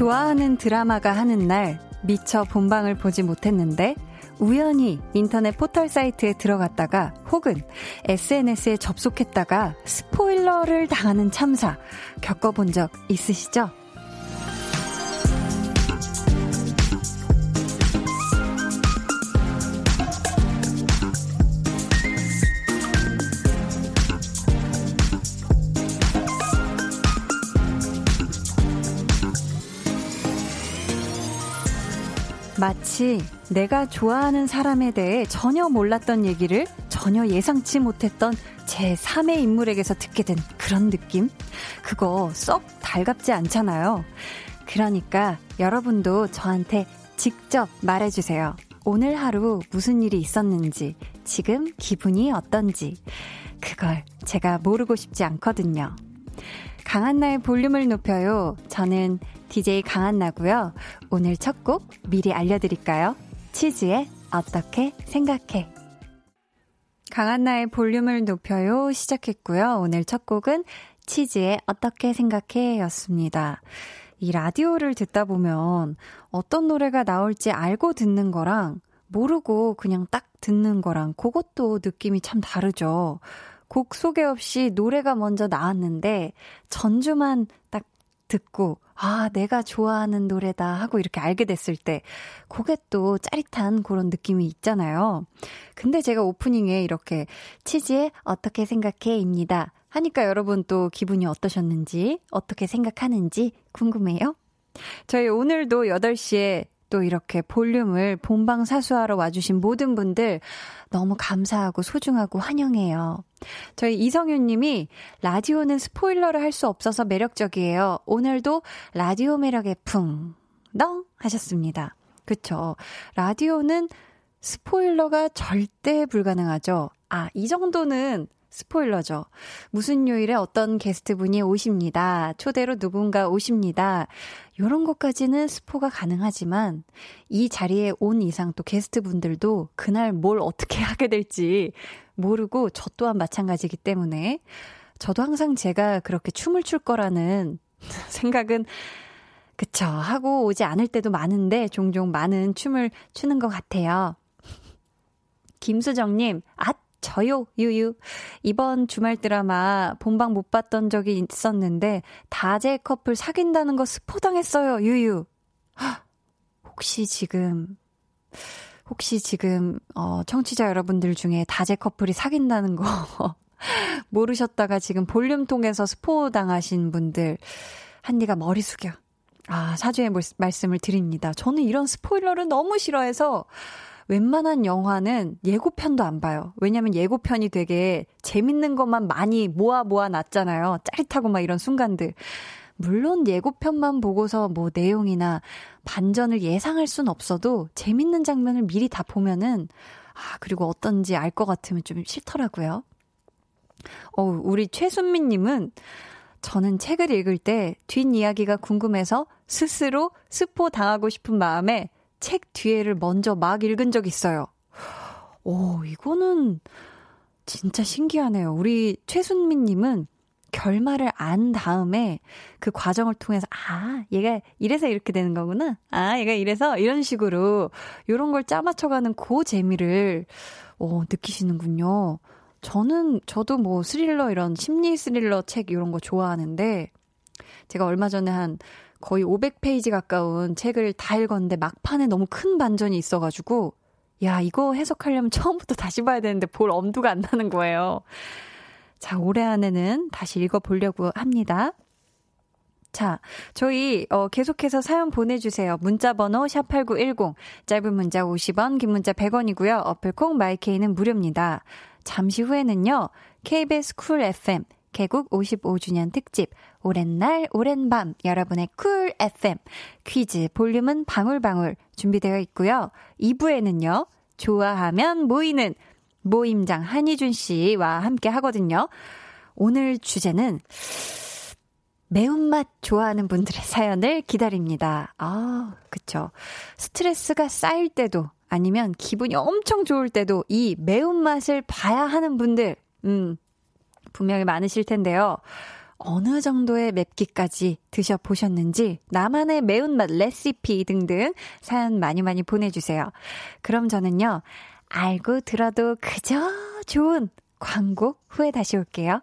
좋아하는 드라마가 하는 날 미처 본방을 보지 못했는데 우연히 인터넷 포털 사이트에 들어갔다가 혹은 SNS에 접속했다가 스포일러를 당하는 참사 겪어본 적 있으시죠? 마치 내가 좋아하는 사람에 대해 전혀 몰랐던 얘기를 전혀 예상치 못했던 제 3의 인물에게서 듣게 된 그런 느낌? 그거 썩 달갑지 않잖아요. 그러니까 여러분도 저한테 직접 말해주세요. 오늘 하루 무슨 일이 있었는지, 지금 기분이 어떤지. 그걸 제가 모르고 싶지 않거든요. 강한나의 볼륨을 높여요. 저는 DJ 강한나고요. 오늘 첫 곡 미리 알려드릴까요? 치즈의 어떻게 생각해. 강한나의 볼륨을 높여요 시작했고요. 오늘 첫 곡은 치즈의 어떻게 생각해 였습니다. 이 라디오를 듣다 보면 어떤 노래가 나올지 알고 듣는 거랑 모르고 그냥 딱 듣는 거랑 그것도 느낌이 참 다르죠. 곡 소개 없이 노래가 먼저 나왔는데 전주만 딱 듣고 아, 내가 좋아하는 노래다 하고 이렇게 알게 됐을 때, 그게 또 짜릿한 그런 느낌이 있잖아요. 근데 제가 오프닝에 이렇게 치즈에 어떻게 생각해? 입니다. 하니까 여러분 또 기분이 어떠셨는지, 어떻게 생각하는지 궁금해요? 저희 오늘도 8시에 또 이렇게 볼륨을 본방 사수하러 와주신 모든 분들 너무 감사하고 소중하고 환영해요. 저희 이성윤 님이 라디오는 스포일러를 할 수 없어서 매력적이에요. 오늘도 라디오 매력에 풍, 덩 하셨습니다. 그쵸. 라디오는 스포일러가 절대 불가능하죠. 아, 이 정도는 스포일러죠. 무슨 요일에 어떤 게스트분이 오십니다. 초대로 누군가 오십니다. 요런 것까지는 스포가 가능하지만 이 자리에 온 이상 또 게스트분들도 그날 뭘 어떻게 하게 될지 모르고 저 또한 마찬가지이기 때문에 저도 항상 제가 그렇게 춤을 출 거라는 생각은 그쵸 하고 오지 않을 때도 많은데 종종 많은 춤을 추는 것 같아요. 김수정님, 앗 저요, 유유. 이번 주말 드라마 본방 못 봤던 적이 있었는데, 다재 커플 사귄다는 거 스포당했어요, 유유. 혹시 지금, 혹시 지금, 어, 청취자 여러분들 중에 다재 커플이 사귄다는 거 모르셨다가 지금 볼륨 통해서 스포 당하신 분들, 한디가 머리 숙여. 아, 사죄의 말씀을 드립니다. 저는 이런 스포일러를 너무 싫어해서, 웬만한 영화는 예고편도 안 봐요. 왜냐면 예고편이 되게 재밌는 것만 많이 모아 모아 놨잖아요. 짜릿하고 막 이런 순간들. 물론 예고편만 보고서 뭐 내용이나 반전을 예상할 순 없어도 재밌는 장면을 미리 다 보면은 아, 그리고 어떤지 알 것 같으면 좀 싫더라고요. 어, 우리 최순민 님은 저는 책을 읽을 때 뒷이야기가 궁금해서 스스로 스포 당하고 싶은 마음에 책 뒤에를 먼저 막 읽은 적 있어요. 오, 이거는 진짜 신기하네요. 우리 최순민 님은 결말을 안 다음에 그 과정을 통해서, 아, 얘가 이래서 이렇게 되는 거구나. 아, 얘가 이래서 이런 식으로 요런 걸 짜맞춰가는 그 재미를, 어, 느끼시는군요. 저는, 저도 뭐 스릴러 이런 심리 스릴러 책 이런 거 좋아하는데, 제가 얼마 전에 한 거의 500페이지 가까운 책을 다 읽었는데 막판에 너무 큰 반전이 있어가지고, 야, 이거 해석하려면 처음부터 다시 봐야 되는데 볼 엄두가 안 나는 거예요. 자, 올해 안에는 다시 읽어보려고 합니다. 자, 저희 어 계속해서 사연 보내 주세요. 문자 번호 샵8910 짧은 문자 50원, 긴 문자 100원이고요. 어플 콩 마이케이는 무료입니다. 잠시 후에는요. KBS 쿨 FM 개국 55주년 특집 오랜 날 오랜 밤 여러분의 쿨 FM 퀴즈 볼륨은 방울방울 준비되어 있고요. 2부에는요. 좋아하면 모이는 모임장 한희준 씨와 함께 하거든요. 오늘 주제는 매운맛 좋아하는 분들의 사연을 기다립니다. 아, 그쵸. 스트레스가 쌓일 때도 아니면 기분이 엄청 좋을 때도 이 매운맛을 봐야 하는 분들, 음, 분명히 많으실 텐데요. 어느 정도의 맵기까지 드셔보셨는지, 나만의 매운맛 레시피 등등 사연 많이 많이 보내주세요. 그럼 저는요, 알고 들어도 그저 좋은 광고 후에 다시 올게요.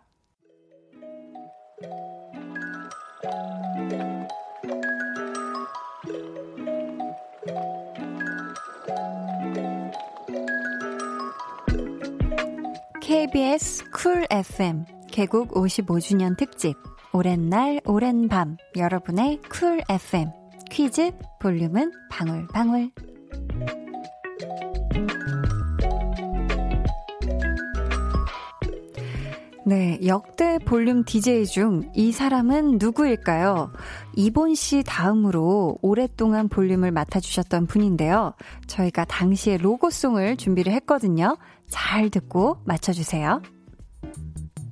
KBS 쿨 FM 개국 55주년 특집 오랜 날 오랜 밤 여러분의 쿨 FM 퀴즈 볼륨은 방울방울 네, 역대 볼륨 DJ 중 이 사람은 누구일까요? 이본 씨 다음으로 오랫동안 볼륨을 맡아주셨던 분인데요. 저희가 당시에 로고송을 준비를 했거든요. 잘 듣고 맞춰주세요.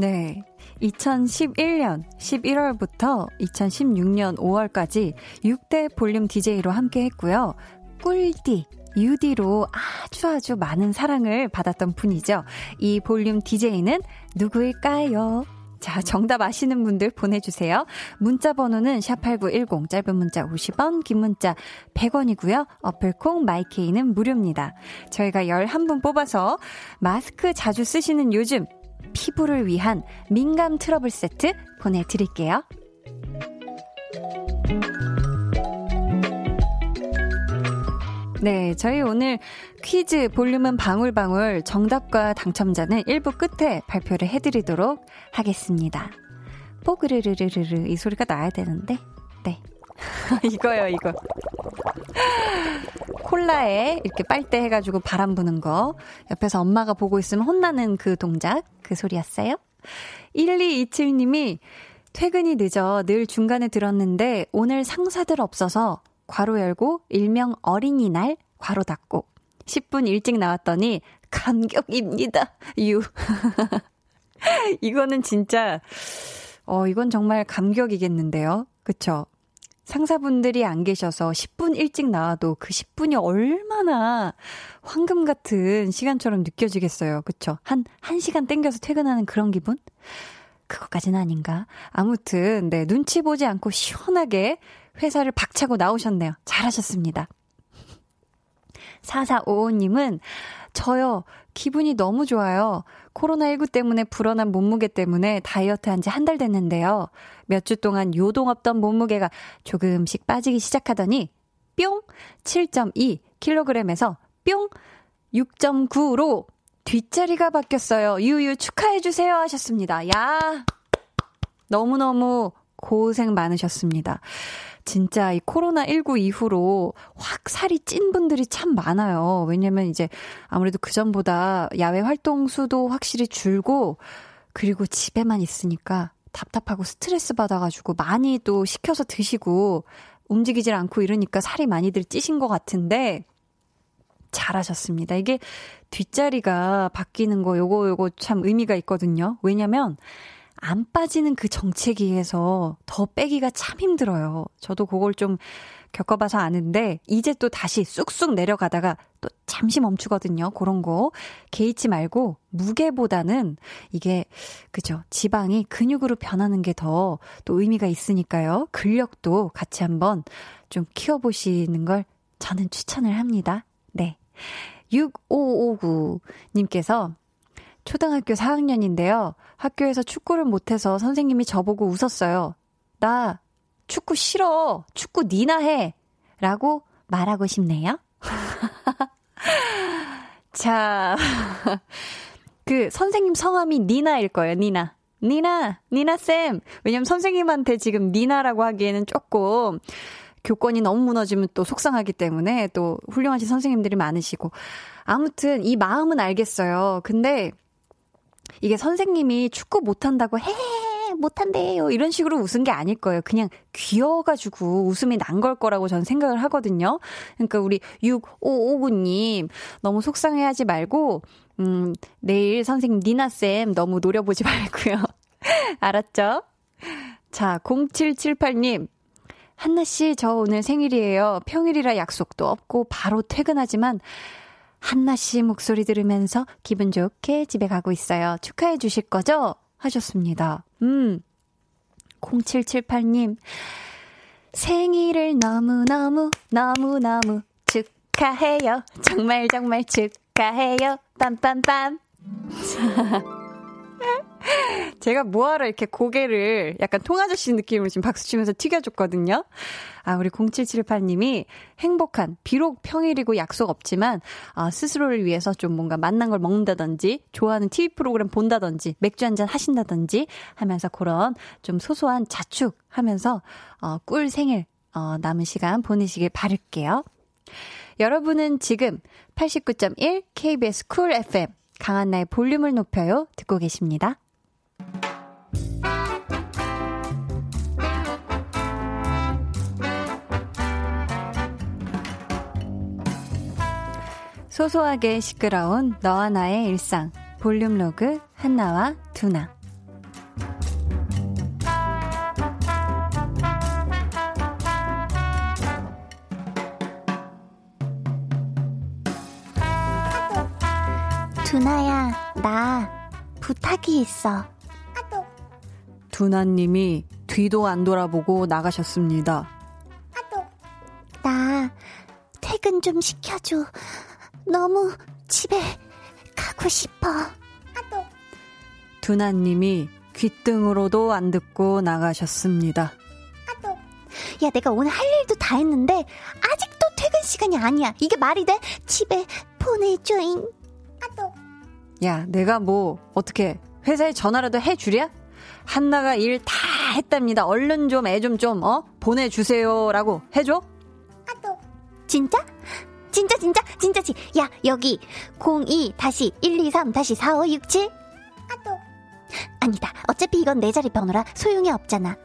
네. 2011년 11월부터 2016년 5월까지 6대 볼륨 DJ로 함께 했고요. 꿀디, UD로 아주 아주 많은 사랑을 받았던 분이죠. 이 볼륨 DJ는 누구일까요? 자, 정답 아시는 분들 보내주세요. 문자 번호는 샵8910, 짧은 문자 50원, 긴 문자 100원이고요. 어플콩, 마이케이는 무료입니다. 저희가 11분 뽑아서 마스크 자주 쓰시는 요즘 피부를 위한 민감 트러블 세트 보내드릴게요. 네, 저희 오늘 퀴즈 볼륨은 방울방울 정답과 당첨자는 1부 끝에 발표를 해드리도록 하겠습니다. 뽀그르르르르 이 소리가 나야 되는데, 네. 이거요, 이거. 콜라에 이렇게 빨대 해가지고 바람 부는 거. 옆에서 엄마가 보고 있으면 혼나는 그 동작. 그 소리였어요? 1227님이 퇴근이 늦어 늘 중간에 들었는데 오늘 상사들 없어서 괄호 열고 일명 어린이날 괄호 닫고 10분 일찍 나왔더니 감격입니다. 유. 이거는 진짜 어 이건 정말 감격이겠는데요. 그쵸? 상사분들이 안 계셔서 10분 일찍 나와도 그 10분이 얼마나 황금 같은 시간처럼 느껴지겠어요. 그쵸? 한, 1시간 땡겨서 퇴근하는 그런 기분? 그것까지는 아닌가? 아무튼, 네, 눈치 보지 않고 시원하게 회사를 박차고 나오셨네요. 잘하셨습니다. 4455님은 저요, 기분이 너무 좋아요. 코로나19 때문에 불어난 몸무게 때문에 다이어트 한 지 한 달 됐는데요. 몇 주 동안 요동 없던 몸무게가 조금씩 빠지기 시작하더니 뿅 7.2kg에서 뿅 6.9로 뒷자리가 바뀌었어요. 유유 축하해주세요 하셨습니다. 야 너무너무 고생 많으셨습니다. 진짜 이 코로나19 이후로 확 살이 찐 분들이 참 많아요. 왜냐면 이제 아무래도 그전보다 야외 활동 수도 확실히 줄고 그리고 집에만 있으니까 답답하고 스트레스 받아가지고 많이 또 시켜서 드시고 움직이질 않고 이러니까 살이 많이들 찌신 것 같은데 잘하셨습니다. 이게 뒷자리가 바뀌는 거 요거 요거 참 의미가 있거든요. 왜냐면 안 빠지는 그 정체기에서 더 빼기가 참 힘들어요. 저도 그걸 좀 겪어봐서 아는데, 이제 또 다시 쑥쑥 내려가다가 또 잠시 멈추거든요. 그런 거. 개의치 말고, 무게보다는 이게, 그죠. 지방이 근육으로 변하는 게 더 또 의미가 있으니까요. 근력도 같이 한번 좀 키워보시는 걸 저는 추천을 합니다. 네. 6559님께서 초등학교 4학년인데요. 학교에서 축구를 못해서 선생님이 저보고 웃었어요. 나 축구 싫어. 축구 니나 해. 라고 말하고 싶네요. 자, 그 선생님 성함이 니나일 거예요, 니나. 니나, 니나쌤. 왜냐면 선생님한테 지금 니나라고 하기에는 조금 교권이 너무 무너지면 또 속상하기 때문에 또 훌륭하신 선생님들이 많으시고. 아무튼 이 마음은 알겠어요. 근데 이게 선생님이 축구 못한다고 해 못한대요 이런 식으로 웃은 게 아닐 거예요. 그냥 귀여워가지고 웃음이 난 걸 거라고 저는 생각을 하거든요. 그러니까 우리 6559님 너무 속상해하지 말고 음 내일 선생님 니나 쌤 너무 노려보지 말고요. 알았죠? 자 0778님 한나 씨, 저 오늘 생일이에요. 평일이라 약속도 없고 바로 퇴근하지만 한나 씨 목소리 들으면서 기분 좋게 집에 가고 있어요. 축하해 주실 거죠? 하셨습니다. 음. 0778님, 생일을 너무너무, 너무너무 축하해요. 정말 정말 축하해요. 빰빰빰. 제가 뭐하러 이렇게 고개를 약간 통아저씨 느낌으로 지금 박수 치면서 튀겨줬거든요. 아, 우리 0778님이 행복한, 비록 평일이고 약속 없지만, 아, 스스로를 위해서 좀 뭔가 맛난 걸 먹는다든지, 좋아하는 TV 프로그램 본다든지, 맥주 한잔 하신다든지 하면서 그런 좀 소소한 자축 하면서, 어, 꿀 생일, 어, 남은 시간 보내시길 바랄게요. 여러분은 지금 89.1 KBS 쿨 FM 강한나의 볼륨을 높여요 듣고 계십니다. 소소하게 시끄러운 너와 나의 일상. 볼륨 로그 한나와 두나. 두나야 나 부탁이 있어 두나님이 뒤도 안 돌아보고 나가셨습니다. 나 퇴근 좀 시켜줘. 너무 집에 가고 싶어. 두나님이 귓등으로도 안 듣고 나가셨습니다. 야, 내가 오늘 할 일도 다 했는데 아직도 퇴근 시간이 아니야. 이게 말이 돼? 집에 보내줘잉. 야, 내가 뭐 어떻게 회사에 전화라도 해주랴? 한나가 일 다 했답니다. 얼른 좀 애 좀 좀, 어? 보내주세요라고 해줘? 진짜? 진짜 진짜 진짜 지 야 여기 02 다시 123 다시 4567 아니다 어차피 이건 내 자리 번호라 소용이 없잖아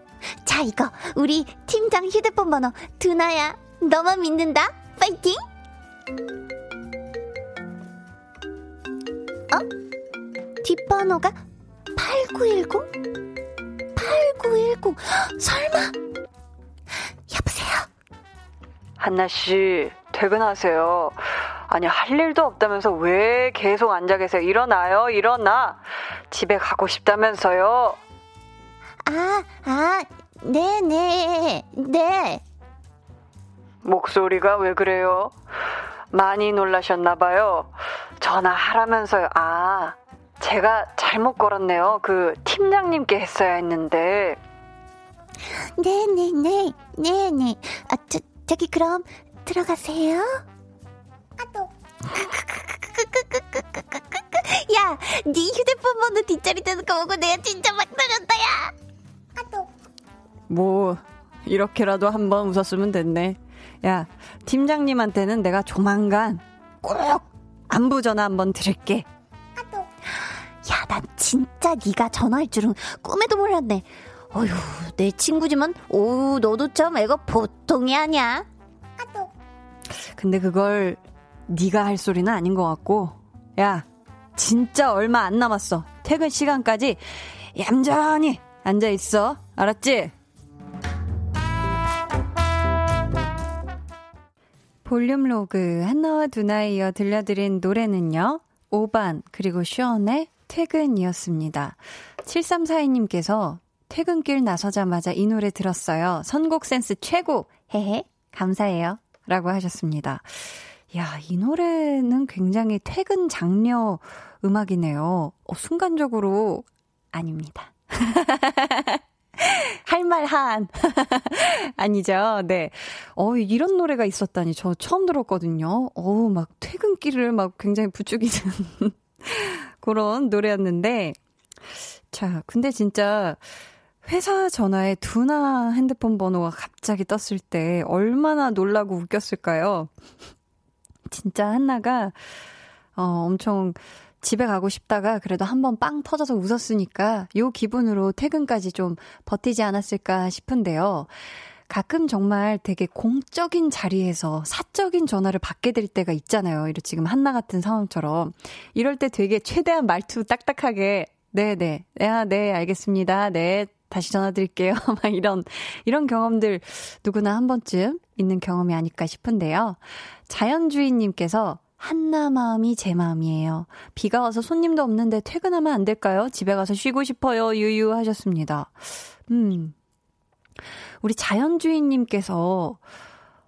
자 이거 우리 팀장 휴대폰 번호 두나야 너만 믿는다 파이팅 어? 뒷번호가 8910? 8910 설마 여보세요 한나씨, 퇴근하세요. 아니, 할 일도 없다면서 왜 계속 앉아 계세요? 일어나요, 일어나. 집에 가고 싶다면서요. 아, 아, 네네, 네. 목소리가 왜 그래요? 많이 놀라셨나봐요. 전화하라면서요. 아, 제가 잘못 걸었네요. 그 팀장님께 했어야 했는데. 네네네, 네네. 아, 저, 저기 그럼 들어가세요. 야, 네 휴대폰 번호 뒷자리 되는 거 보고 내가 진짜 막 떨었다, 야. 뭐, 이렇게라도 한번 웃었으면 됐네. 야, 팀장님한테는 내가 조만간 꼭 안부 전화 한번 드릴게. 야, 난 진짜 네가 전화할 줄은 꿈에도 몰랐네. 어휴, 내 친구지만, 오, 너도 참 애가 보통이 아니야. 근데 그걸 네가 할 소리는 아닌 것 같고, 야, 진짜 얼마 안 남았어. 퇴근 시간까지 얌전히 앉아 있어. 알았지? 볼륨 로그 한나와 두나에 이어 들려드린 노래는요. 5반 그리고 슈언의 퇴근이었습니다. 7342님께서 퇴근길 나서자마자 이 노래 들었어요. 선곡 센스 최고! 헤헤, 감사해요. 라고 하셨습니다. 야, 이 노래는 굉장히 퇴근 장려 음악이네요. 어, 순간적으로 아닙니다. 할말 한. 아니죠. 네. 어, 이런 노래가 있었다니 저 처음 들었거든요. 어우, 막 퇴근길을 막 굉장히 부추기는 그런 노래였는데 자, 근데 진짜 회사 전화에 두나 핸드폰 번호가 갑자기 떴을 때 얼마나 놀라고 웃겼을까요? 진짜 한나가 어, 엄청 집에 가고 싶다가 그래도 한번 빵 터져서 웃었으니까 요 기분으로 퇴근까지 좀 버티지 않았을까 싶은데요. 가끔 정말 되게 공적인 자리에서 사적인 전화를 받게 될 때가 있잖아요. 이런 지금 한나 같은 상황처럼. 이럴 때 되게 최대한 말투 딱딱하게 네네. 네, 아, 네, 알겠습니다. 네, 다시 전화 드릴게요. 막 이런, 이런 경험들 누구나 한 번쯤 있는 경험이 아닐까 싶은데요. 자연주의님께서 한나 마음이 제 마음이에요. 비가 와서 손님도 없는데 퇴근하면 안 될까요? 집에 가서 쉬고 싶어요. 유유 하셨습니다. 음. 우리 자연주의님께서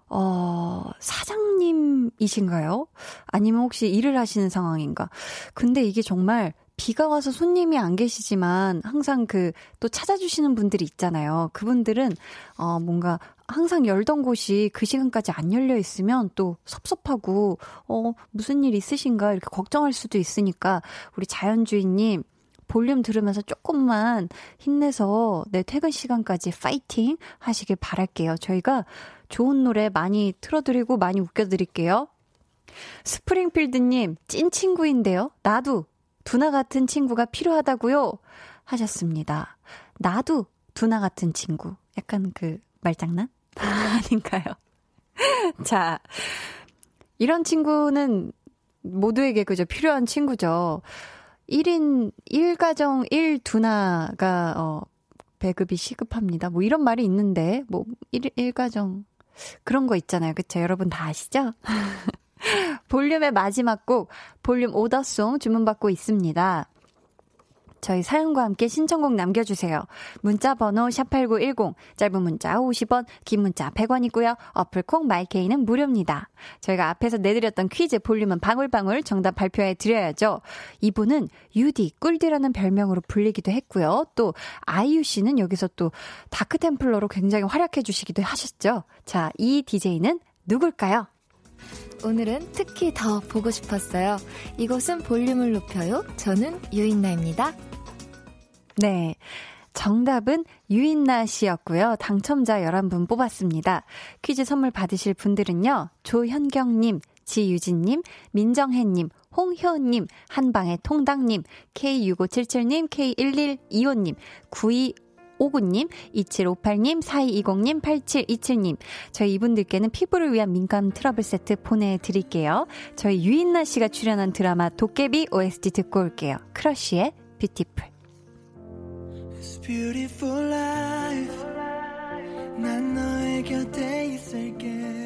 어, 사장님이신가요? 아니면 혹시 일을 하시는 상황인가? 근데 이게 정말 비가 와서 손님이 안 계시지만 항상 그 또 찾아주시는 분들이 있잖아요. 그분들은 어 뭔가 항상 열던 곳이 그 시간까지 안 열려 있으면 또 섭섭하고 어 무슨 일 있으신가 이렇게 걱정할 수도 있으니까 우리 자연주의님 볼륨 들으면서 조금만 힘내서 내 퇴근 시간까지 파이팅 하시길 바랄게요. 저희가 좋은 노래 많이 틀어드리고 많이 웃겨드릴게요. 스프링필드님, 찐 친구인데요. 나도 두나 같은 친구가 필요하다고요? 하셨습니다. 나도 두나 같은 친구. 약간 그 말장난? 아닌가요? 자, 이런 친구는 모두에게 그저 필요한 친구죠. 1인 1가정 1두나가 어 배급이 시급합니다. 뭐 이런 말이 있는데 뭐 1, 1가정 그런 거 있잖아요. 그쵸? 여러분 다 아시죠? 볼륨의 마지막 곡, 볼륨 오더송 주문받고 있습니다. 저희 사연과 함께 신청곡 남겨주세요. 문자 번호 샵8910, 짧은 문자 50원, 긴 문자 100원이고요. 어플콩 마이케이는 무료입니다. 저희가 앞에서 내드렸던 퀴즈 볼륨은 방울방울 정답 발표해 드려야죠. 이분은 유디, 꿀디라는 별명으로 불리기도 했고요. 또 아이유 씨는 여기서 또 다크템플러로 굉장히 활약해 주시기도 하셨죠. 자, 이 DJ는 누굴까요? 오늘은 특히 더 보고 싶었어요. 이곳은 볼륨을 높여요. 저는 유인나입니다. 네. 정답은 유인나 씨였고요. 당첨자 11분 뽑았습니다. 퀴즈 선물 받으실 분들은요. 조현경님, 지유진님, 민정혜님, 홍효님, 한방의 통당님, K6577님, K1125님, 92 59님, 2758님, 4220님, 8727님. 저희 이분들께는 피부를 위한 민감 트러블 세트 보내드릴게요. 저희 유인나 씨가 출연한 드라마 도깨비 OST 듣고 올게요. 크러쉬의 Beautiful. beautiful life 난 너의 곁에 있을게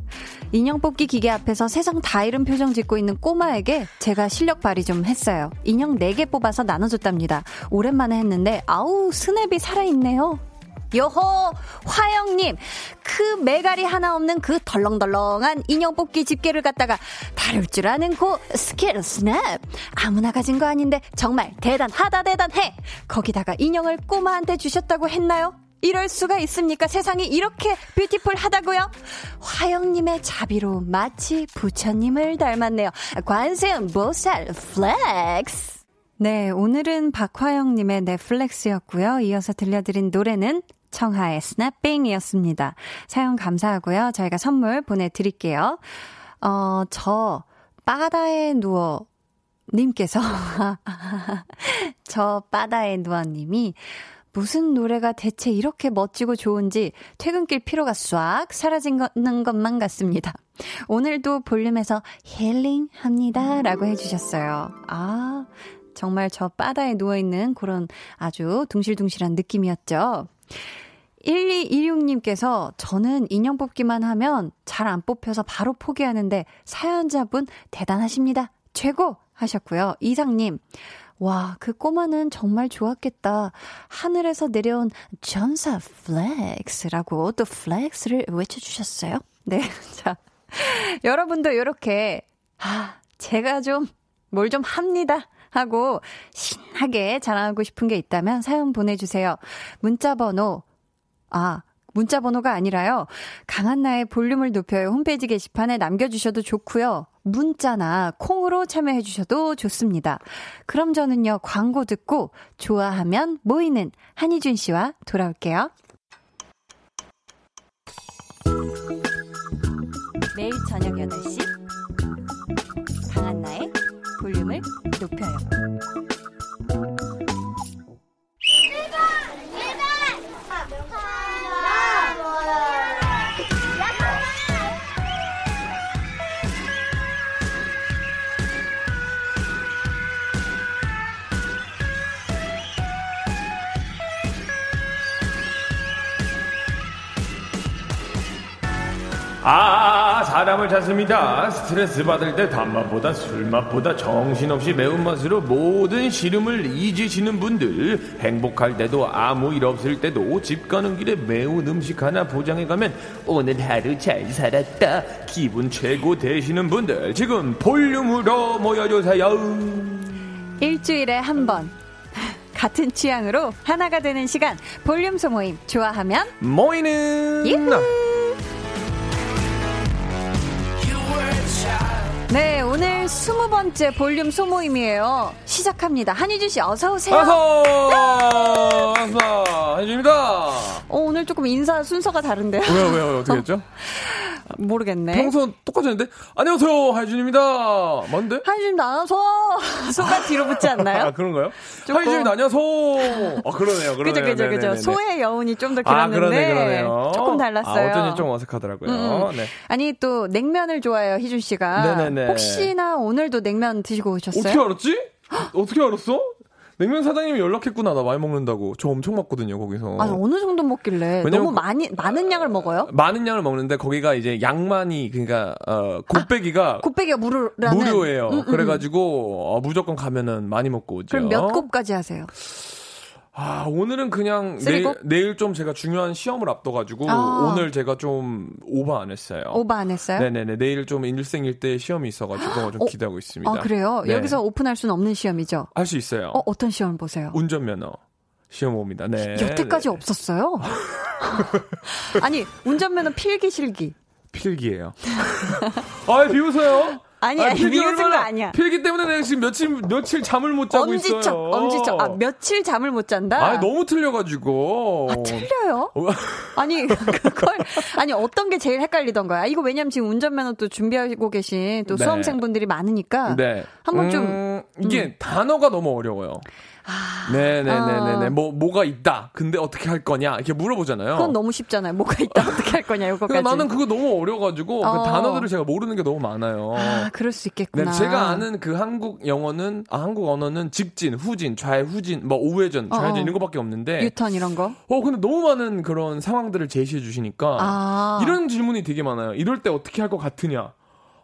인형 뽑기 기계 앞에서 세상 다 잃은 표정 짓고 있는 꼬마에게 제가 실력 발휘 좀 했어요. 인형 4개 뽑아서 나눠줬답니다. 오랜만에 했는데 아우 스냅이 살아있네요. 요호 화영님 그 메가리 하나 없는 그 덜렁덜렁한 인형 뽑기 집게를 갖다가 다룰 줄 아는 고 스킬 스냅 아무나 가진 거 아닌데 정말 대단하다 대단해 거기다가 인형을 꼬마한테 주셨다고 했나요? 이럴 수가 있습니까? 세상이 이렇게 beautiful 하다고요? 화영님의 자비로 마치 부처님을 닮았네요. 관세음보살 flex. 네, 오늘은 박화영님의 넷플렉스였고요. 이어서 들려드린 노래는 청하의 Snapping이었습니다. 사연 감사하고요. 저희가 선물 보내드릴게요. 어, 저, 바다에 누워, 님께서, 저 바다에 누워 님이 무슨 노래가 대체 이렇게 멋지고 좋은지 퇴근길 피로가 싹 사라지는 것만 같습니다. 오늘도 볼륨에서 힐링 합니다. 라고 해주셨어요. 아, 정말 저 바다에 누워있는 그런 아주 둥실둥실한 느낌이었죠. 1226님께서 저는 인형 뽑기만 하면 잘 안 뽑혀서 바로 포기하는데 사연자분 대단하십니다. 최고! 하셨고요. 이상님, 와, 그 꼬마는 정말 좋았겠다. 하늘에서 내려온 천사 flex라고 또 flex를 외쳐주셨어요. 네, 자. 여러분도 이렇게, 아, 제가 좀, 뭘 좀 합니다. 하고 신나게 자랑하고 싶은 게 있다면 사연 보내주세요. 문자 번호, 아, 문자 번호가 아니라요. 강한나의 볼륨을 높여요. 홈페이지 게시판에 남겨주셔도 좋고요. 문자나 콩으로 참여해 주셔도 좋습니다. 그럼 저는요, 광고 듣고 좋아하면 모이는 한희준 씨와 돌아올게요. 매일 저녁 8시 강한나의 볼륨을 높여요. 아, 사람을 찾습니다. 스트레스 받을 때 단맛보다 술맛보다 정신없이 매운맛으로 모든 시름을 잊으시는 분들, 행복할 때도 아무 일 없을 때도 집 가는 길에 매운 음식 하나 포장해 가면 오늘 하루 잘 살았다. 기분 최고 되시는 분들, 지금 볼륨으로 모여주세요. 일주일에 한 번. 같은 취향으로 하나가 되는 시간 볼륨 소모임 좋아하면 모이는 유후. 네, 오늘 스무 번째 볼륨 소모임이에요. 시작합니다. 한희준 씨, 어서 오세요. 어서 어서 한주입니다. 어, 오늘 조금 인사 순서가 다른데요. 왜요 왜요 어떻게 했죠? 모르겠네. 평소 똑같았는데 안녕하세요 하이준입니다. 뭔데? 한희준 나와서 소가 뒤로 붙지 않나요? 아 그런가요? 하이준입니다. 안녕하세요. 아 그러네요. 그러네요. 그죠, 그죠, 그죠. 소의 여운이 좀더아 길었는데 그러네 그러네요. 조금 달랐어요. 아, 어쩐지 좀 어색하더라고요. 음. 네. 아니 또 냉면을 좋아해요, 희준 씨가. 네네네. 혹시나 오늘도 냉면 드시고 오셨어요? 어떻게 알았지? 어떻게 알았어? 냉면 사장님이 연락했구나 나 많이 먹는다고. 저 엄청 먹거든요 거기서. 아니 어느 정도 먹길래 너무 많이 많은 양을 먹어요? 많은 양을 먹는데 거기가 이제 양만이 그러니까 어 곱빼기가 곱빼기가 무료라는 무료예요. 음, 음, 음. 그래가지고 어, 무조건 가면은 많이 먹고 오죠. 그럼 몇 곱까지 하세요? 아, 오늘은 그냥 three 내일, 곱? 내일 좀 제가 중요한 시험을 앞둬가지고 아. 오늘 제가 좀 오버 안 했어요. 오버 안 했어요? 네네네. 내일 좀 일생일대 시험이 있어가지고 좀 어? 기대하고 있습니다. 아 그래요? 네. 여기서 오픈할 수는 없는 시험이죠? 할 수 있어요. 어 어떤 시험 보세요? 운전면허 시험 봅니다. 네. 여태까지 네. 없었어요? 아니 운전면허 필기 실기 필기예요. 아, 비웃어요. 아니, 아, 아니, 필기 비웃은 거 얼마나- 아니야. 필기 때문에 내가 지금 며칠 며칠 잠을 못 자고 엄지척 있어요. 엄지척 아 며칠 잠을 못 잔다? 아, 너무 틀려가지고. 아, 틀려요? 어. 아니, 그걸, 아니, 어떤 게 제일 헷갈리던 거야? 이거 왜냐면 지금 운전면허 또 준비하고 계신 또 네. 수험생분들이 많으니까. 네. 한번 좀- 음, 이게 단어가 너무 어려워요. 아, 네네네네네. 아. 뭐, 뭐가 있다. 근데 어떻게 할 거냐. 이렇게 물어보잖아요. 그건 너무 쉽잖아요. 뭐가 있다, 어떻게 할 거냐, 이거까지. 나는 그거 너무 어려가지고 어. 그 단어들을 제가 모르는 게 너무 많아요. 아, 그럴 수 네, 있겠구나. 제가 아는 그 한국 영어는 아 한국 언어는 직진, 후진, 좌회후진, 뭐 우회전, 좌회전 어, 어. 이런 거밖에 없는데 유턴 이런 거? 어 근데 너무 많은 그런 상황들을 제시해 주시니까 아. 이런 질문이 되게 많아요. 이럴 때 어떻게 할 것 같으냐?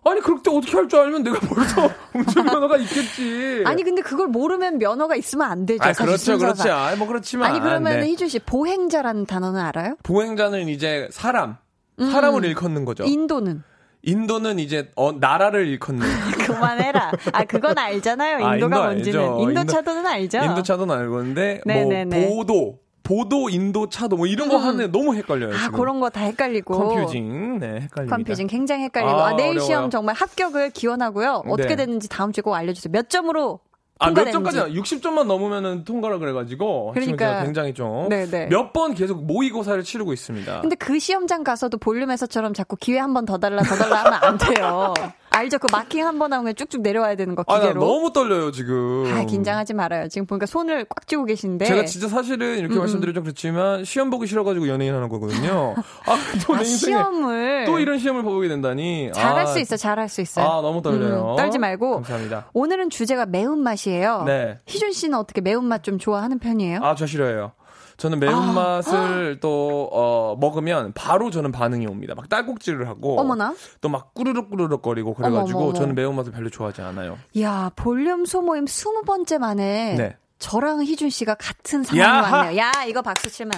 아니 때 어떻게 할 줄 알면 내가 벌써 운전면허가 있겠지. 아니, 근데 그걸 모르면 면허가 있으면 안 되죠. 아, 그렇죠, 순서가. 그렇죠. 아, 뭐 그렇지만. 아니, 그러면 네. 희준 씨, 보행자라는 단어는 알아요? 보행자는 이제 사람, 사람을 일컫는 거죠. 음. 인도는? 인도는 이제 어 나라를 일컫는. 그만해라. 아, 그건 알잖아요. 아, 인도가 인도 뭔지는. 인도 차도는 알죠? 인도 차도는 알고 있는데 네네네. 뭐 보도, 보도 인도 차도 뭐 이런 거 음. 하는데 너무 헷갈려요. 아, 지금. 그런 거 다 헷갈리고. 컴퓨징, 네, 헷갈립니다. 컴퓨징 굉장히 헷갈리고. 아, 아, 내일 어려워요. 시험 정말 합격을 기원하고요. 어떻게 네. 됐는지 다음 주에 꼭 알려주세요. 몇 점으로 아, 몇 통과됐는지. 점까지 60점만 넘으면은 통과를 그래가지고 그러니까. 굉장히 좀 네네. 몇번 계속 모의고사를 치르고 있습니다. 근데 그 시험장 가서도 볼륨에서처럼 자꾸 기회 한 번 더 달라 더 달라 하면 안 돼요. 알죠? 그 마킹 한 번 하면 쭉쭉 내려와야 되는 거 아, 나 기계로. 너무 떨려요, 지금. 아, 긴장하지 말아요. 지금 보니까 손을 꽉 쥐고 계신데. 제가 진짜 사실은 이렇게 음, 말씀드리면 그렇지만 시험 보기 싫어가지고 연예인 하는 거거든요. 아, 또내 아, 인생에 시험을 또 이런 시험을 보게 된다니. 잘할 아, 수 있어, 잘할 수 있어요. 아, 너무 떨려요. 음, 떨지 말고. 감사합니다. 오늘은 주제가 매운 맛이에요. 네. 희준 씨는 어떻게 매운 맛 좀 좋아하는 편이에요? 아, 저 싫어해요. 저는 아. 매운맛을 또, 어, 먹으면 바로 저는 반응이 옵니다. 막 딸꾹질을 하고. 어머나. 또 막 꾸르륵꾸르륵 거리고 그래가지고 어머, 어머, 저는. 매운맛을 별로 좋아하지 않아요. 야, 볼륨 소모임 20번째 만에 네. 저랑 희준 씨가 같은 상황이 야하! 왔네요. 야, 이거 박수 치면.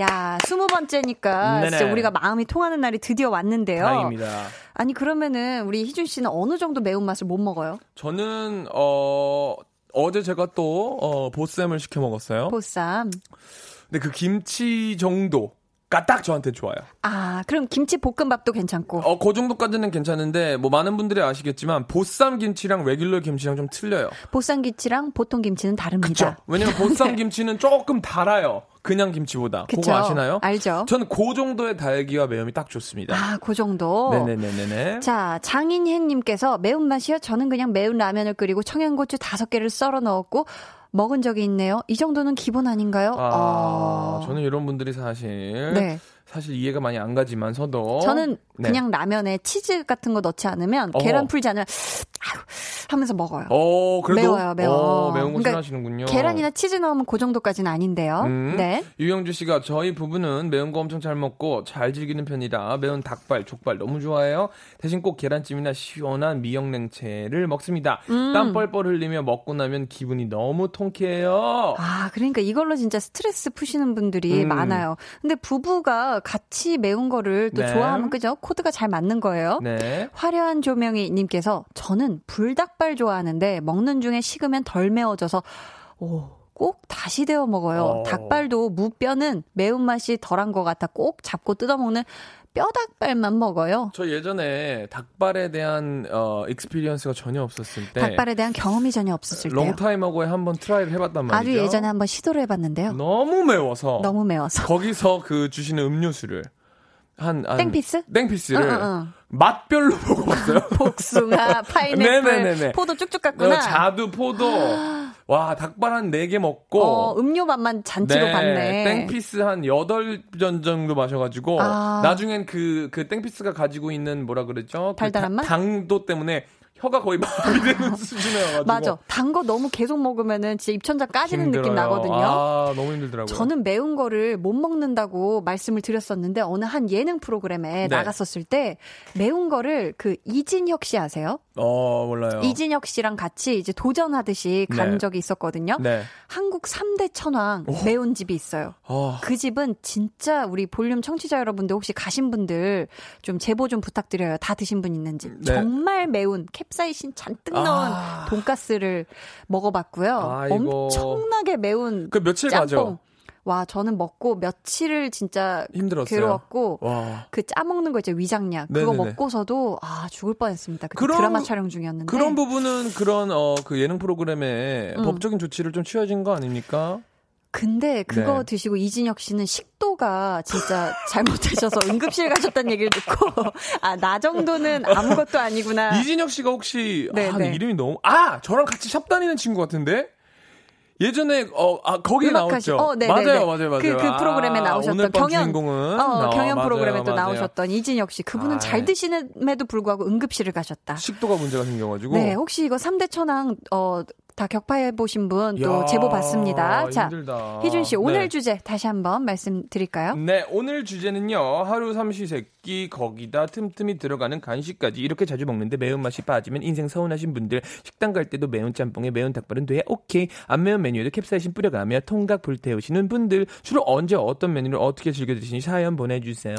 야, 20번째니까 네네. 진짜 우리가 마음이 통하는 날이 드디어 왔는데요. 다행입니다. 아니, 그러면은 우리 희준 씨는 어느 정도 매운 맛을 못 먹어요? 저는, 어, 어제 제가 또, 어, 보쌈을 시켜 먹었어요. 보쌈. 근데 그 김치 정도 가 딱 저한테 좋아요. 아, 그럼 김치 볶음밥도 괜찮고. 어, 그 정도까지는 괜찮은데, 뭐, 많은 분들이 아시겠지만, 보쌈 김치랑 레귤러 김치랑 좀 틀려요. 보쌈 김치랑 보통 김치는 다릅니다. 그쵸? 왜냐면 보쌈 김치는 조금 달아요. 그냥 김치보다. 그쵸? 그거 아시나요? 알죠. 저는 그 정도의 달기와 매움이 딱 좋습니다. 아, 그 정도. 네네네네네. 자, 장인혜님께서 매운맛이요? 저는 그냥 매운 라면을 끓이고 청양고추 다섯 개를 썰어 넣었고 먹은 적이 있네요. 이 정도는 기본 아닌가요? 아, 어. 저는 이런 분들이 사실 네. 사실 이해가 많이 안 가지만서도 저는 네. 그냥 라면에 치즈 같은 거 넣지 않으면 어허. 계란 풀지 않으면 아유 하면서 먹어요. 어 그래도 매워요, 매워. 어, 매운 거 그러니까 싫어하시는군요. 계란이나 치즈 넣으면 그 정도까지는 아닌데요. 음. 네. 유영주 씨가 저희 부부는 매운 거 엄청 잘 먹고 잘 즐기는 편이라 매운 닭발, 족발 너무 좋아해요. 대신 꼭 계란찜이나 시원한 미역 냉채를 먹습니다. 음. 땀 뻘뻘 흘리며 먹고 나면 기분이 너무 통쾌해요. 아, 그러니까 이걸로 진짜 스트레스 푸시는 분들이 음. 많아요. 근데 부부가 같이 매운 거를 또 네. 좋아하면 그죠? 코드가 잘 맞는 거예요. 네. 화려한 조명이 님께서 저는 불닭발 좋아하는데 먹는 중에 식으면 덜 매워져서 오, 꼭 다시 데워 먹어요. 어. 닭발도 무뼈는 매운맛이 덜한 것 같아 꼭 잡고 뜯어 먹는 뼈닭발만 먹어요. 저 예전에 닭발에 대한 어 experience가 전혀 없었을 때 닭발에 대한 경험이 전혀 없었을 때요. 롱타임하고에 한번 트라이를 해봤단 말이죠. 아주 예전에 한번 시도를 해봤는데요. 너무 매워서 너무 매워서. 거기서 그 주시는 음료수를 한, 한 땡피스? 땡피스를 응, 응, 응. 맛별로 먹어봤어요. 복숭아, 파인애플. 포도 쭉쭉 갔구나. 어, 자두, 포도. 와 닭발 한 4개 먹고 어, 음료 맛만 잔치로 봤네. 땡피스 한 8전 정도 마셔가지고 아. 나중엔 그, 그 땡피스가 가지고 있는 뭐라 그러죠? 그 달달한 다- 맛? 당도 때문에 혀가 거의 마비되는 수준이어가지고 맞아. 단 거 너무 계속 먹으면은 진짜 입천장 까지는 느낌 힘들어요. 나거든요. 아 너무 힘들더라고요. 저는 매운 거를 못 먹는다고 말씀을 드렸었는데 어느 한 예능 프로그램에 네. 나갔었을 때 매운 거를 그 이진혁 씨 아세요? 어 몰라요. 이진혁 씨랑 같이 이제 도전하듯이 간 네. 적이 있었거든요. 네. 한국 3대 천왕 매운 집이 있어요. 어, 그 집은 진짜 우리 볼륨 청취자 여러분들 혹시 가신 분들 좀 제보 좀 부탁드려요. 다 드신 분 있는지. 네. 정말 매운 캡사이신 잔뜩 넣은 아. 돈가스를 먹어봤고요. 아이고. 엄청나게 매운 그 며칠 짬뽕. 가죠? 와, 저는 먹고 며칠을 진짜 힘들었어요. 괴로웠고 와. 그 짜먹는 거 이제 위장약 그거 네네네. 먹고서도 아 죽을 뻔했습니다. 그런- 드라마 촬영 중이었는데 그런 부분은 그런 어 그 예능 프로그램에 음. 법적인 조치를 좀 취해진 거 아닙니까? 근데 그거 네. 드시고 이진혁 씨는 식도가 진짜 잘못되셔서 응급실 가셨다는 얘기를 듣고 아 나 정도는 아무것도 아니구나. 이진혁 씨가 혹시 네, 아, 네. 이름이 너무 아 저랑 같이 샵 다니는 친구 같은데 예전에 어 아 거기에 음악하시- 나왔죠. 어, 네, 맞아요, 네, 네. 맞아요, 맞아요. 그, 그 프로그램에 아, 나오셨던 오늘 밤 경연 주인공은 어, 경연 맞아요, 프로그램에 또 맞아요. 나오셨던 이진혁 씨 그분은 아, 잘 드시는에도 불구하고 응급실을 가셨다. 식도가 문제가 생겨가지고. 네, 혹시 이거 3대 천왕 어, 다 격파해 보신 분또 야, 제보 받습니다. 자, 힘들다. 희준 씨 오늘 네. 주제 다시 한번 말씀드릴까요? 네, 오늘 주제는요. 하루 삼시세끼 거기다 틈틈이 들어가는 간식까지 이렇게 자주 먹는데 매운맛이 빠지면 인생 서운하신 분들 식당 갈 때도 매운 짬뽕에 매운 닭발은 돼 오케이 안 매운 메뉴에도 캡사이신 뿌려가며 통닭 불태우시는 분들 주로 언제 어떤 메뉴를 어떻게 즐겨 드시는지 사연 보내 주세요.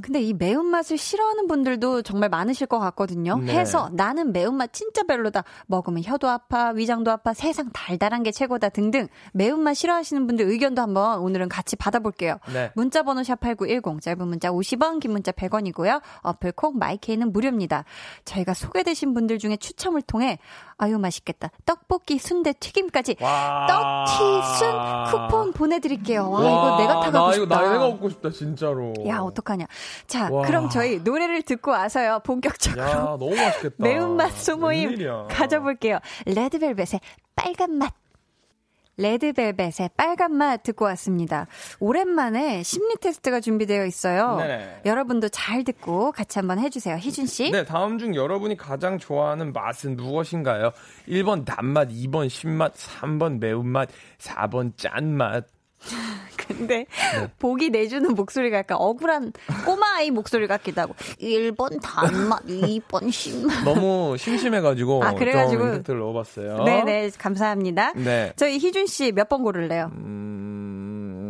근데 이 매운맛을 싫어하는 분들도 정말 많으실 것 같거든요. 네. 해서 나는 매운맛 진짜 별로다. 먹으면 혀도 아파, 위장도 배도 아파 세상 달달한 게 최고다 등등 매운맛 싫어하시는 분들 의견도 한번 오늘은 같이 받아볼게요. 네. 문자 번호 샵8910 짧은 문자 50원 긴 문자 100원이고요. 어플 콩 마이케이는 무료입니다. 저희가 소개되신 분들 중에 추첨을 통해 아유 맛있겠다. 떡볶이 순대 튀김까지 와. 떡튀순 쿠폰 보내드릴게요. 와, 이거 내가 타가고 나 싶다. 이거 나 내가 먹고 싶다 진짜로. 야 어떡하냐. 자 와. 그럼 저희 노래를 듣고 와서요 본격적으로 야 너무 맛있겠다. 매운맛 소모임 웬일이야. 가져볼게요. 레드벨벳의 빨간 맛. 레드벨벳의 빨간 맛 듣고 왔습니다. 오랜만에 심리 테스트가 준비되어 있어요. 네네. 여러분도 잘 듣고 같이 한번 해주세요. 희준 씨. 네, 다음 중 여러분이 가장 좋아하는 맛은 무엇인가요? 1번 단맛, 2번 신맛, 3번 매운맛, 4번 짠맛. 근데 보기 내주는 목소리가 약간 억울한 꼬마 아이 목소리 같기도 하고 1번 단맛, 2번 신맛. 너무 심심해가지고 아, 그래가지고- 좀 임팩트를 넣어봤어요. 네네 감사합니다. 네. 저희 희준 씨 몇 번 고를래요? 음,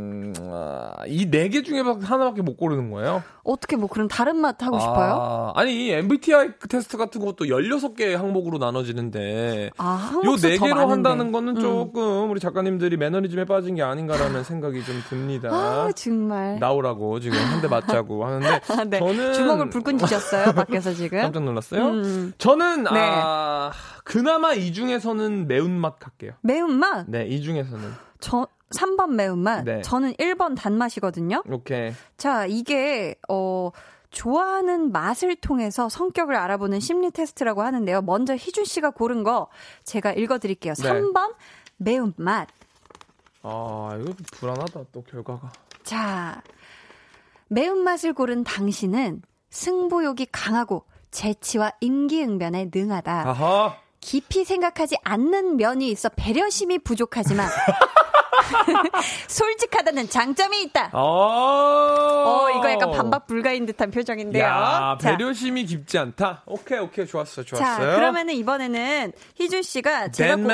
아, 이네 개 중에 하나밖에 못 고르는 거예요? 어떻게 뭐 그럼 다른 맛 하고 싶어요? 아, 니 MBTI 테스트 같은 것도 16개 항목으로 나눠지는데 아, 요 항목수 네더 개로. 한다는 거는 음. 조금 우리 작가님들이 매너리즘에 빠진 게 아닌가라는 생각이 좀 듭니다. 아, 정말. 나오라고 지금 한 대 맞자고 하는데 아, 네. 저는 주먹을 불끈 쥐셨어요, 밖에서 지금. 깜짝 놀랐어요. 음. 저는 네. 아, 그나마 이 중에서는 매운맛 갈게요. 매운맛? 네, 이 중에서는 저 3번 매운맛. 네. 저는 1번 단맛이거든요. 오케이. 자, 이게 어 좋아하는 맛을 통해서 성격을 알아보는 심리 테스트라고 하는데요. 먼저 희준 씨가 고른 거 제가 읽어 드릴게요. 네. 3번 매운맛. 아, 이거 불안하다 또 결과가. 자, 매운맛을 고른 당신은 승부욕이 강하고 재치와 임기응변에 능하다. 아하. 깊이 생각하지 않는 면이 있어 배려심이 부족하지만 솔직하다는 장점이 있다. 아. 어, 이거 약간 반박 불가인 듯한 표정인데요. 야, 자, 배려심이 깊지 않다. 오케이, 오케이, 좋았어, 자, 좋았어요. 그러면은 이번에는 희준 씨가 제가, 고.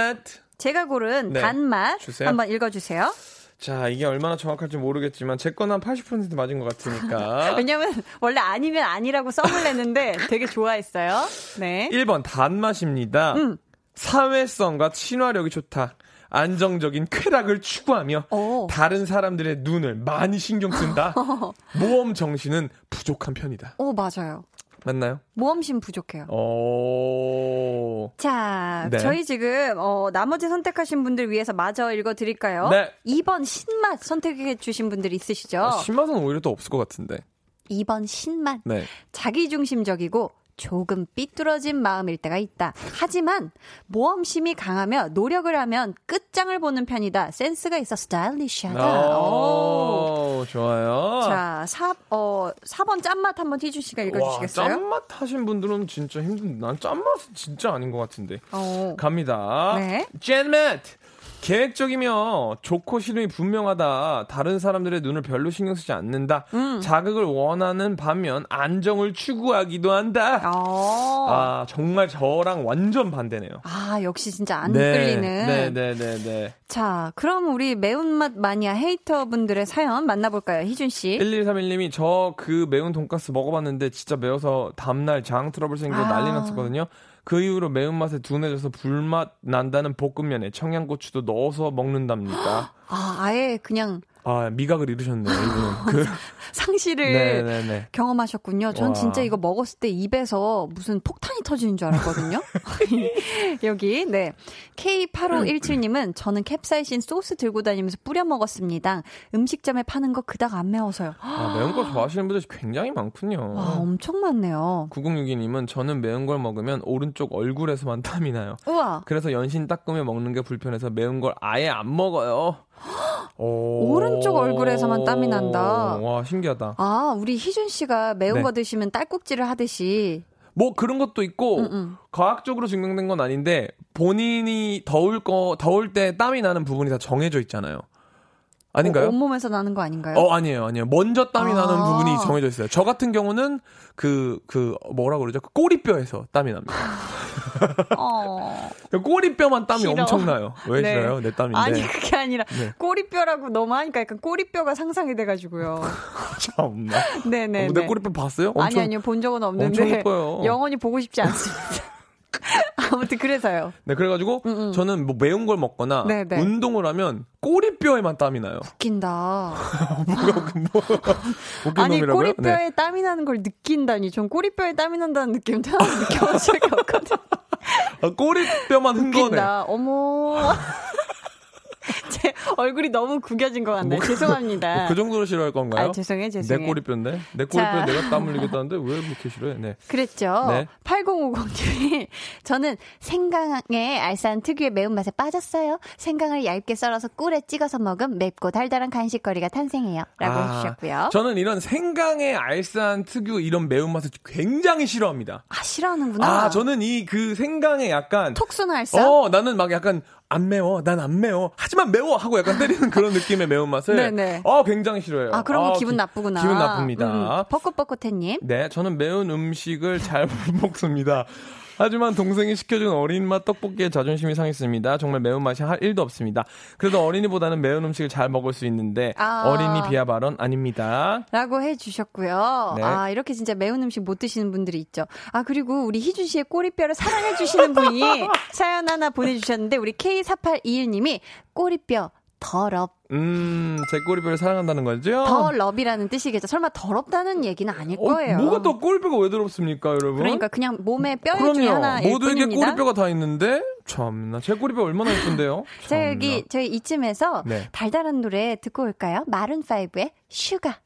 제가 고른 네, 단맛 주세요. 한번 읽어주세요. 자, 이게 얼마나 정확할지 모르겠지만 제 거는 한80% 맞은 것 같으니까. 왜냐면 원래 아니면 아니라고 썸을 냈는데 되게 좋아했어요. 네. 1번 단맛입니다. 음. 사회성과 친화력이 좋다. 안정적인 쾌락을 추구하며 오. 다른 사람들의 눈을 많이 신경 쓴다. 모험 정신은 부족한 편이다. 오, 맞아요. 맞나요? 모험심 부족해요. 오. 자, 네. 저희 지금 어, 나머지 선택하신 분들 위해서 마저 읽어드릴까요? 네. 2번 신맛 선택해 주신 분들 있으시죠? 아, 신맛은 오히려 더 없을 것 같은데. 2번 신맛. 네. 자기중심적이고 조금 삐뚤어진 마음일 때가 있다. 하지만 모험심이 강하며 노력을 하면 끝장을 보는 편이다. 센스가 있어 스타일리시하다. 오. 오, 좋아요. 자, 4, 어, 4번 짠맛 한번 희준 씨가 와, 읽어주시겠어요? 짠맛 하신 분들은 진짜 힘든. 난 짠맛은 진짜 아닌 것 같은데. 어. 갑니다. 네. 짠맛. 계획적이며 좋고 싫음이 분명하다. 다른 사람들의 눈을 별로 신경 쓰지 않는다. 음. 자극을 원하는 반면 안정을 추구하기도 한다. 어. 아, 정말 저랑 완전 반대네요. 아, 역시 진짜 안 네, 끌리는. 네, 네, 네, 네. 자, 그럼 우리 매운맛 마니아 hater 분들의 사연 만나볼까요? 희준 씨. 1131님이 저 그 매운 돈가스 먹어봤는데 진짜 매워서 다음날 장 트러블 생겨 아. 난리 났었거든요. 그 이후로 매운맛에 둔해져서 불맛 난다는 볶음면에 청양고추도 넣어서 먹는답니다. 아, 아예 그냥 아 미각을 잃으셨네요. 이분은. 그, 상실을 네네네. 경험하셨군요. 전 와. 진짜 이거 먹었을 때 입에서 무슨 폭탄이 터지는 줄 알았거든요. 여기, 네. K8517님은 저는 캡사이신 소스 들고 다니면서 뿌려 먹었습니다. 음식점에 파는 거 그닥 안 매워서요. 아, 매운 거 좋아하시는 분들이 굉장히 많군요. 와, 엄청 많네요. 9062님은 저는 매운 걸 먹으면 오른쪽 얼굴에서만 땀이 나요. 우와. 그래서 연신 닦으며 먹는 게 불편해서 매운 걸 아예 안 먹어요. 오. 오른쪽 얼굴에서만 땀이 난다. 와, 신기하다. 아, 우리 희준 씨가 매운 네. 거 드시면 딸꾹질을 하듯이. 뭐 그런 것도 있고 음, 음. 과학적으로 증명된 건 아닌데 본인이 더울 거 더울 때 땀이 나는 부분이 다 정해져 있잖아요. 아닌가요? 어, 온몸에서 나는 거 아닌가요? 어, 아니에요, 아니에요. 먼저 땀이 아. 나는 부분이 정해져 있어요. 저 같은 경우는 그, 그, 뭐라 그러죠? 그 꼬리뼈에서 땀이 납니다. 어. 그 꼬리뼈만 땀이 싫어. 엄청 나요. 왜 네. 싫어요? 내 땀인데. 아니 그게 아니라 네. 꼬리뼈라고 너무 하니까 약간 꼬리뼈가 상상이 돼가지고요. 참나. 네네. 어, 내 꼬리뼈 봤어요? 엄청, 아니 아니요 본 적은 없는데. 영원히 보고 싶지 않습니다. 아무튼 그래서요. 네, 그래가지고 음, 음. 저는 뭐 매운 걸 먹거나 네, 네. 운동을 하면 꼬리뼈에만 땀이 나요. 웃긴다. 뭐가 뭐 아니 놈이라고요? 꼬리뼈에 네. 땀이 나는 걸 느낀다니. 전 꼬리뼈에 땀이 난다는 느낌 태어나서 느껴본 적이 없거든. 아, 꼬리뼈만. 웃긴다. 어머. 제 얼굴이 너무 구겨진 것? 죄송합니다. 뭐그 정도로 싫어할 건가요? 아, 죄송해요, 죄송해요. 내 꼬리뼈인데? 내 꼬리뼈에 자. 내가 땀 흘리겠다는데 왜 그렇게 싫어해? 네. 그랬죠. 네. 8050님이 저는 생강의 알싸한 특유의 매운맛에 빠졌어요. 생강을 얇게 썰어서 꿀에 찍어서 먹으면 맵고 달달한 간식거리가 탄생해요. 라고 아, 해주셨고요. 저는 이런 생강의 알싸한 특유 이런 매운맛을 굉장히 싫어합니다. 아, 싫어하는구나. 아, 저는 이 그 생강에 약간 톡 쏘는 알싸? 어, 나는 막 약간 안 매워. 난 안 매워. 하지만 매워 하고 약간 때리는 그런 느낌의 매운맛을 네네. 어, 굉장히 싫어해요. 아, 그런 거 아, 기분 기- 나쁘구나. 기분 나쁩니다. 음, 벚꽃벚꽃해님. 네, 저는 매운 음식을 잘 못 먹습니다. 하지만 동생이 시켜준 어린 맛 떡볶이에 자존심이 상했습니다. 정말 매운맛이 할 1도 없습니다. 그래도 어린이보다는 매운 음식을 잘 먹을 수 있는데 아. 어린이 비하 발언 아닙니다. 라고 해주셨고요. 네. 아, 이렇게 진짜 매운 음식 못 드시는 분들이 있죠. 아, 그리고 우리 희준 씨의 꼬리뼈를 사랑해주시는 분이 사연 하나 보내주셨는데, 우리 K4821님이 꼬리뼈 the love, 음, 제 꼬리뼈를 사랑한다는 거죠? the love이라는 뜻이겠죠. 설마 더럽다는 얘기는 아닐 어, 거예요. 뭐가 또 꼬리뼈가 왜 더럽습니까, 여러분? 그러니까 그냥 몸에 뼈. 중에 하나일 모두에게. 꼬리뼈가 다 있는데 참나 제 꼬리뼈 얼마나 예쁜데요? 자, 여기. 저희 이쯤에서 네. 달달한 노래 듣고 올까요? Maroon 5의 Sugar.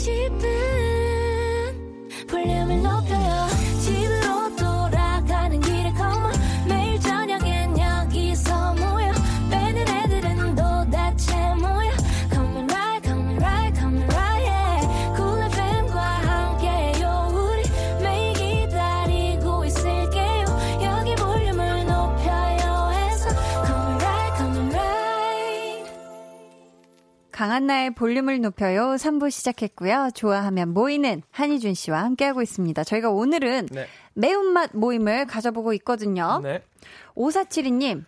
싶은 볼륨을 높여 강한나의 볼륨을 높여요. 3부 시작했고요. 좋아하면 모이는 한희준 씨와 함께하고 있습니다. 저희가 오늘은 네. 매운맛 모임을 가져보고 있거든요. 네. 5472님,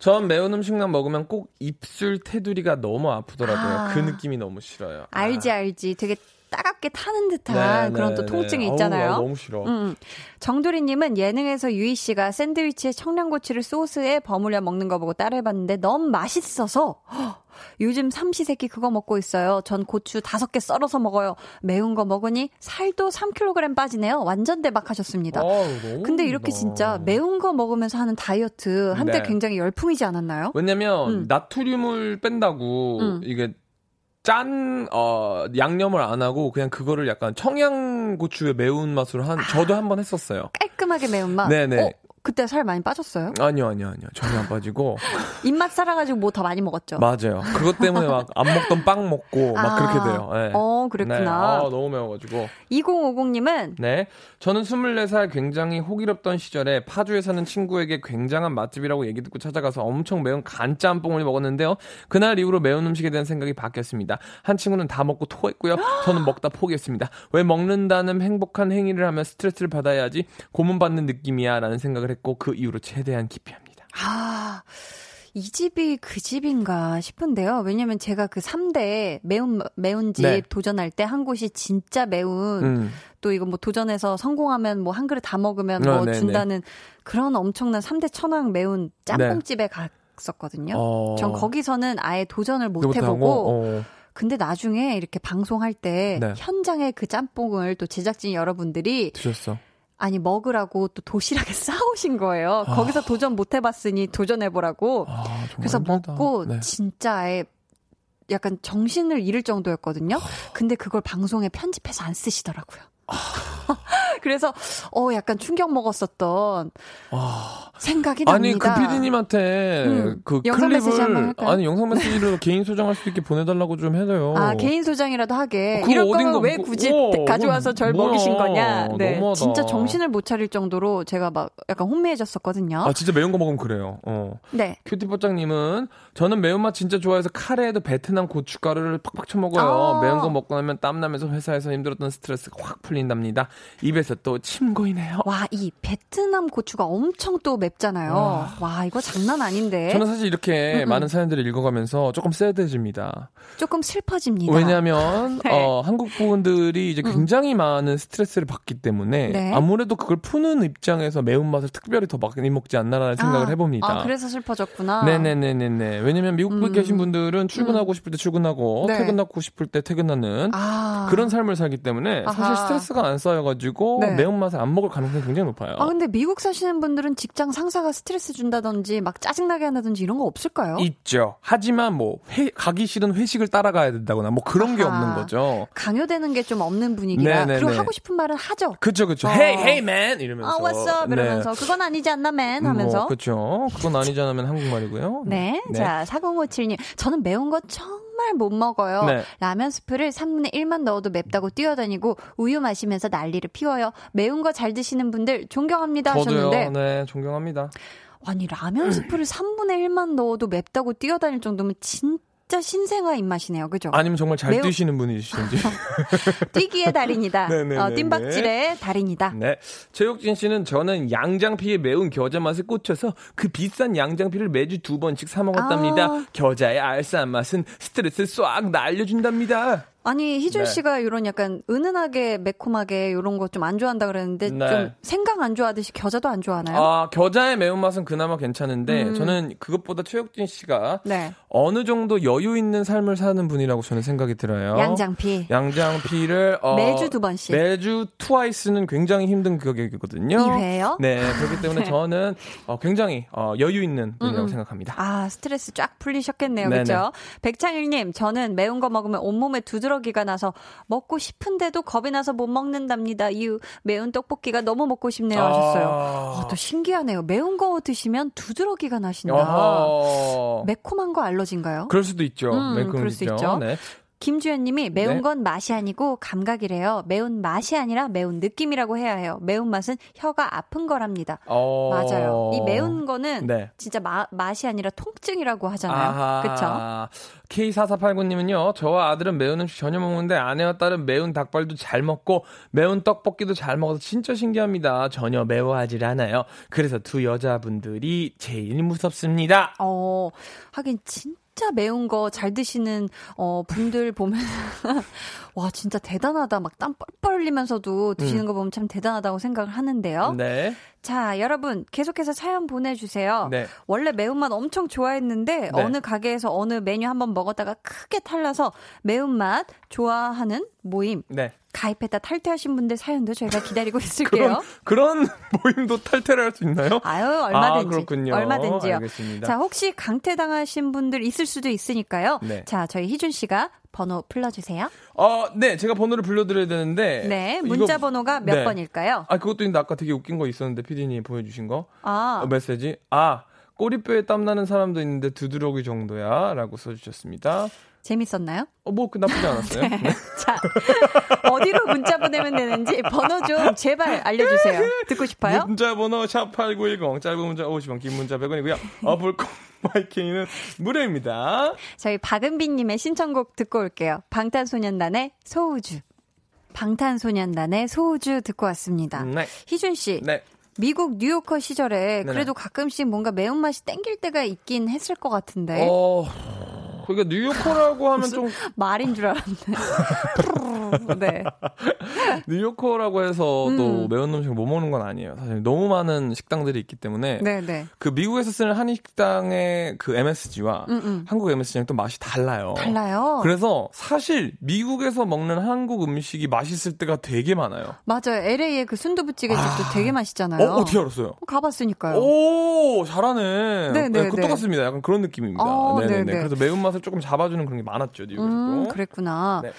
전 매운 음식만 먹으면 꼭 입술 테두리가 너무 아프더라고요. 아. 그 느낌이 너무 싫어요. 알지, 아. 알지. 되게 따갑게 타는 듯한 네, 그런 네, 또 네. 통증이 어우, 있잖아요. 아, 너무 싫어. 음, 음. 정도리님은 예능에서 유희 씨가 샌드위치에 청양고추를 소스에 버무려 먹는 거 보고 따라해봤는데 너무 맛있어서 헉, 요즘 삼시세끼 그거 먹고 있어요. 전 고추 다섯 개 썰어서 먹어요. 매운 거 먹으니 살도 3kg 빠지네요. 완전 대박 하셨습니다. 어우, 너무 근데 이렇게. 진짜 매운 거 먹으면서 하는 다이어트 한때 네. 굉장히 열풍이지 않았나요? 왜냐면 음. 나트륨을 뺀다고 음. 이게 짠 어, 양념을 안 하고 그냥 그거를 약간 청양고추의 매운 맛으로 한 저도 한 번 했었어요. 깔끔하게 매운맛. 네네. 어, 그때 살 많이 빠졌어요? 아니요, 아니요, 아니요. 전혀 안 빠지고. 입맛 살아가지고 뭐 더 많이 먹었죠? 맞아요. 그것 때문에 막 안 먹던 빵 먹고 막 아. 그렇게 돼요. 네. 어, 그랬구나. 네. 아, 너무 매워가지고. 2050님은 네. 저는 24살 굉장히 호기롭던 시절에 파주에 사는 친구에게 굉장한 맛집이라고 얘기 듣고 찾아가서 엄청 매운 간짬뽕을 먹었는데요. 그날 이후로 매운 음식에 대한 생각이 바뀌었습니다. 한 친구는 다 먹고 토했고요. 저는 먹다 포기했습니다. 왜 먹는다는 행복한 행위를 하면 스트레스를 받아야지 고문받는 느낌이야 라는 생각을 했고 그 이후로 최대한 기피합니다. 아, 이 집이 그 집인가 싶은데요. 왜냐면 제가 그 3대 매운, 매운 집 네. 도전할 때 한 곳이 진짜 매운, 음. 또 이거 뭐 도전해서 성공하면 뭐 한 그릇 다 먹으면 어, 뭐 네네. 준다는 그런 엄청난 3대 천왕 매운 짬뽕집에 갔었거든요. 네. 어. 전 거기서는 아예 도전을 못 못하고, 해보고, 어. 근데 나중에 이렇게 방송할 때 네. 현장에 그 짬뽕을 또 제작진 여러분들이 드셨어. 아니 먹으라고 또 도시락에 싸오신 거예요. 거기서 도전 못 해봤으니 도전해보라고. 아, 그래서 힘들다. 먹고 네. 진짜 아예 약간 정신을 잃을 정도였거든요. 근데 그걸 방송에 편집해서 안 쓰시더라고요. 그래서 어 약간 충격 먹었었던 생각이 아니 그 납니다. PD님한테 음, 그 영상 메시지 한번 클립을? 아니 영상 메시지로 개인 소장할 수 있게 보내달라고 좀 해줘요. 아 개인 소장이라도 하게 그거 이럴 거면 왜 뭐- 굳이 어, 가져와서 절 뭐야. 먹이신 거냐? 네, 너무하다. 진짜 정신을 못 차릴 정도로 제가 막 약간 혼미해졌었거든요. 아 진짜 매운 거 먹으면 그래요. 어. 네. 큐티뽀짱님은 저는 매운맛 진짜 좋아해서 카레에도 베트남 고춧가루를 팍팍 쳐먹어요. 아. 매운 거 먹고 나면 땀 나면서 회사에서 힘들었던 스트레스가 확 풀린답니다. 입에서 또 침 고이네요. 와, 이 베트남 고추가 엄청 또 맵잖아요. 와, 이거 장난 아닌데. 저는 사실 이렇게 네. 음, 음. 많은 사연들을 읽어가면서 조금 새드집니다. 조금 슬퍼집니다. 왜냐하면 네. 어, 한국 분들이 이제 굉장히 많은 스트레스를 받기 때문에 네. 아무래도 그걸 푸는 입장에서 매운 맛을 특별히 더 많이 먹지 않나라는 생각을 아, 해봅니다. 아, 그래서 슬퍼졌구나. 네네네네네. 왜냐면 미국에 음. 계신 분들은 출근하고 싶을 때 출근하고 네. 퇴근하고 싶을 때 퇴근하는 아. 그런 삶을 살기 때문에 사실 아하. 스트레스가 안 쌓여 가지고 네. 매운맛을 안 먹을 가능성이 굉장히 높아요. 아, 근데 미국 사시는 분들은 직장 상사가 스트레스 준다든지 막 짜증나게 한다든지 이런 거 없을까요? 있죠. 하지만 뭐 회, 가기 싫은 회식을 따라가야 된다거나 뭐 그런 게 아하. 없는 거죠. 강요되는 게 좀 없는 분위기라. 네네네. 그리고 하고 싶은 말은 하죠. 그쵸. 어. Hey hey man 이러면서. 아, what's up? 이러면서. 그건 아니지 않나, man? 하면서. 뭐, 그쵸. 그건 아니잖아면 한국말이고요. 네. 자, 4057님. 저는 매운 거 정말 못 먹어요. 네. 라면 스프를 3분의 1만 넣어도 맵다고 뛰어다니고 우유 마시면서 난리를 피워요. 매운 거 잘 드시는 분들 존경합니다 저도요. 하셨는데. 네, 존경합니다. 아니, 라면 스프를 3분의 1만 넣어도 맵다고 뛰어다닐 정도면 진짜 신생아 입맛이네요. 그죠? 아니면 정말 잘 매우- 드시는 분이시든지. 뛰기의 달인이다. 어, 뜀박질의 달인이다. 네. 최욱진 씨는 저는 양장피의 매운 겨자 맛에 꽂혀서 그 비싼 양장피를 매주 두 번씩 사 먹었답니다. 아. 겨자의 알싸한 맛은 스트레스 싹 날려준답니다. 아니 희준 네. 씨가 이런 약간 은은하게 매콤하게 이런 거 좀 안 좋아한다 그랬는데 네. 좀 생강 안 좋아하듯이 겨자도 안 좋아하나요? 아, 겨자의 매운맛은 그나마 괜찮은데 음. 저는 그것보다 최욱진 씨가 네. 어느 정도 여유 있는 삶을 사는 분이라고 저는 생각이 들어요. 양장피. 양장피를 어, 매주 두 번씩. 매주 트와이스는 굉장히 힘든 가격이거든요. 2회요? 네, 그렇기 때문에 저는 어, 굉장히 어, 여유 있는 분이라고 생각합니다. 아, 스트레스 쫙 풀리셨겠네요. 그렇죠? 백창일님, 저는 매운 거 먹으면 온몸에 두드러 기가 나서 먹고 싶은데도 겁이 나서 못 먹는답니다. 이유 매운 떡볶이가 너무 먹고 싶네요 하셨어요. 아. 아, 또 신기하네요. 매운 거 드시면 두드러기가 나신다. 어허. 매콤한 거 알러지인가요? 그럴 수도 있죠. 음, 매콤 그럴 수. 있죠. 네. 김주현님이 매운 네. 건 맛이 아니고 감각이래요. 매운 맛이 아니라 매운 느낌이라고 해야 해요. 매운 맛은 혀가 아픈 거랍니다. 어. 맞아요. 이 매운 거는 네. 진짜 마- 맛이 아니라 통증이라고 하잖아요. 그렇죠? K4489님은요, 저와 아들은 매운 음식 전혀 먹는데 아내와 딸은 매운 닭발도 잘 먹고 매운 떡볶이도 잘 먹어서 진짜 신기합니다. 전혀 매워하질 않아요. 그래서 두 여자분들이 제일 무섭습니다. 어, 하긴 진 짜 매운 거 잘 드시는 어 분들 보면 와 진짜 대단하다 막 땀 뻘뻘 흘리면서도 드시는 거 보면 참 대단하다고 생각을 하는데요. 음. 네. 자 여러분 계속해서 사연 보내주세요. 네. 원래 매운맛 엄청 좋아했는데 네. 어느 가게에서 어느 메뉴 한번 먹었다가 크게 탈나서 매운맛 좋아하는 모임 네. 가입했다 탈퇴하신 분들 사연도 저희가 기다리고 있을게요. 그런, 그런 모임도 탈퇴를 할 수 있나요? 아유 얼마든지 아, 그렇군요. 얼마든지요. 알겠습니다. 자 혹시 강퇴 당하신 분들 있을 수도 있으니까요. 네. 자 저희 희준 씨가 번호 불러주세요. 어, 네. 제가 번호를 불러드려야 되는데. 네 이거- 문자 번호가 몇 네. 번일까요? 아, 그것도 있는데 아까 되게 웃긴 거 있었는데 피디님 보여주신 거. 아 어, 메시지. 아, 꼬리뼈에 땀 나는 사람도 있는데 두드러기 정도야. 라고 써주셨습니다. 재밌었나요? 어, 뭐, 그 나쁘지 않았어요. 네. 자 어디로 문자 보내면 되는지 번호 좀 제발 알려주세요. 듣고 싶어요? 문자 번호 샵8910 짧은 문자 50원 긴 문자 100원이고요. 어플 콩 마이킹은 무료입니다. 저희 박은비님의 신청곡 듣고 올게요. 방탄소년단의 소우주. 방탄소년단의 소우주 듣고 왔습니다. 네. 희준 씨, 네. 미국 뉴요커 시절에 네네. 그래도 가끔씩 뭔가 매운맛이 땡길 때가 있긴 했을 것 같은데 어, 그러니까 뉴요커라고 하면 좀 말인 줄 알았네. 네. 뉴요커라고 해서 또 음. 매운 음식을 못 먹는 건 아니에요. 사실 너무 많은 식당들이 있기 때문에 네, 네. 그 미국에서 쓰는 한인 식당의 그 MSG와 음, 음. 한국 MSG랑 또 맛이 달라요. 달라요. 그래서 사실 미국에서 먹는 한국 음식이 맛있을 때가 되게 많아요. 맞아요. LA의 그 순두부찌개 집도 되게 맛있잖아요. 어, 어떻게 알았어요? 가봤으니까요. 오, 잘하네. 네, 네, 그것도 네. 같습니다. 약간 그런 느낌입니다. 어, 네네네. 네, 네. 그래서 매운맛 을 조금 잡아주는 그런 게 많았죠, 뉴욕에서도. 음, 그랬구나. 네.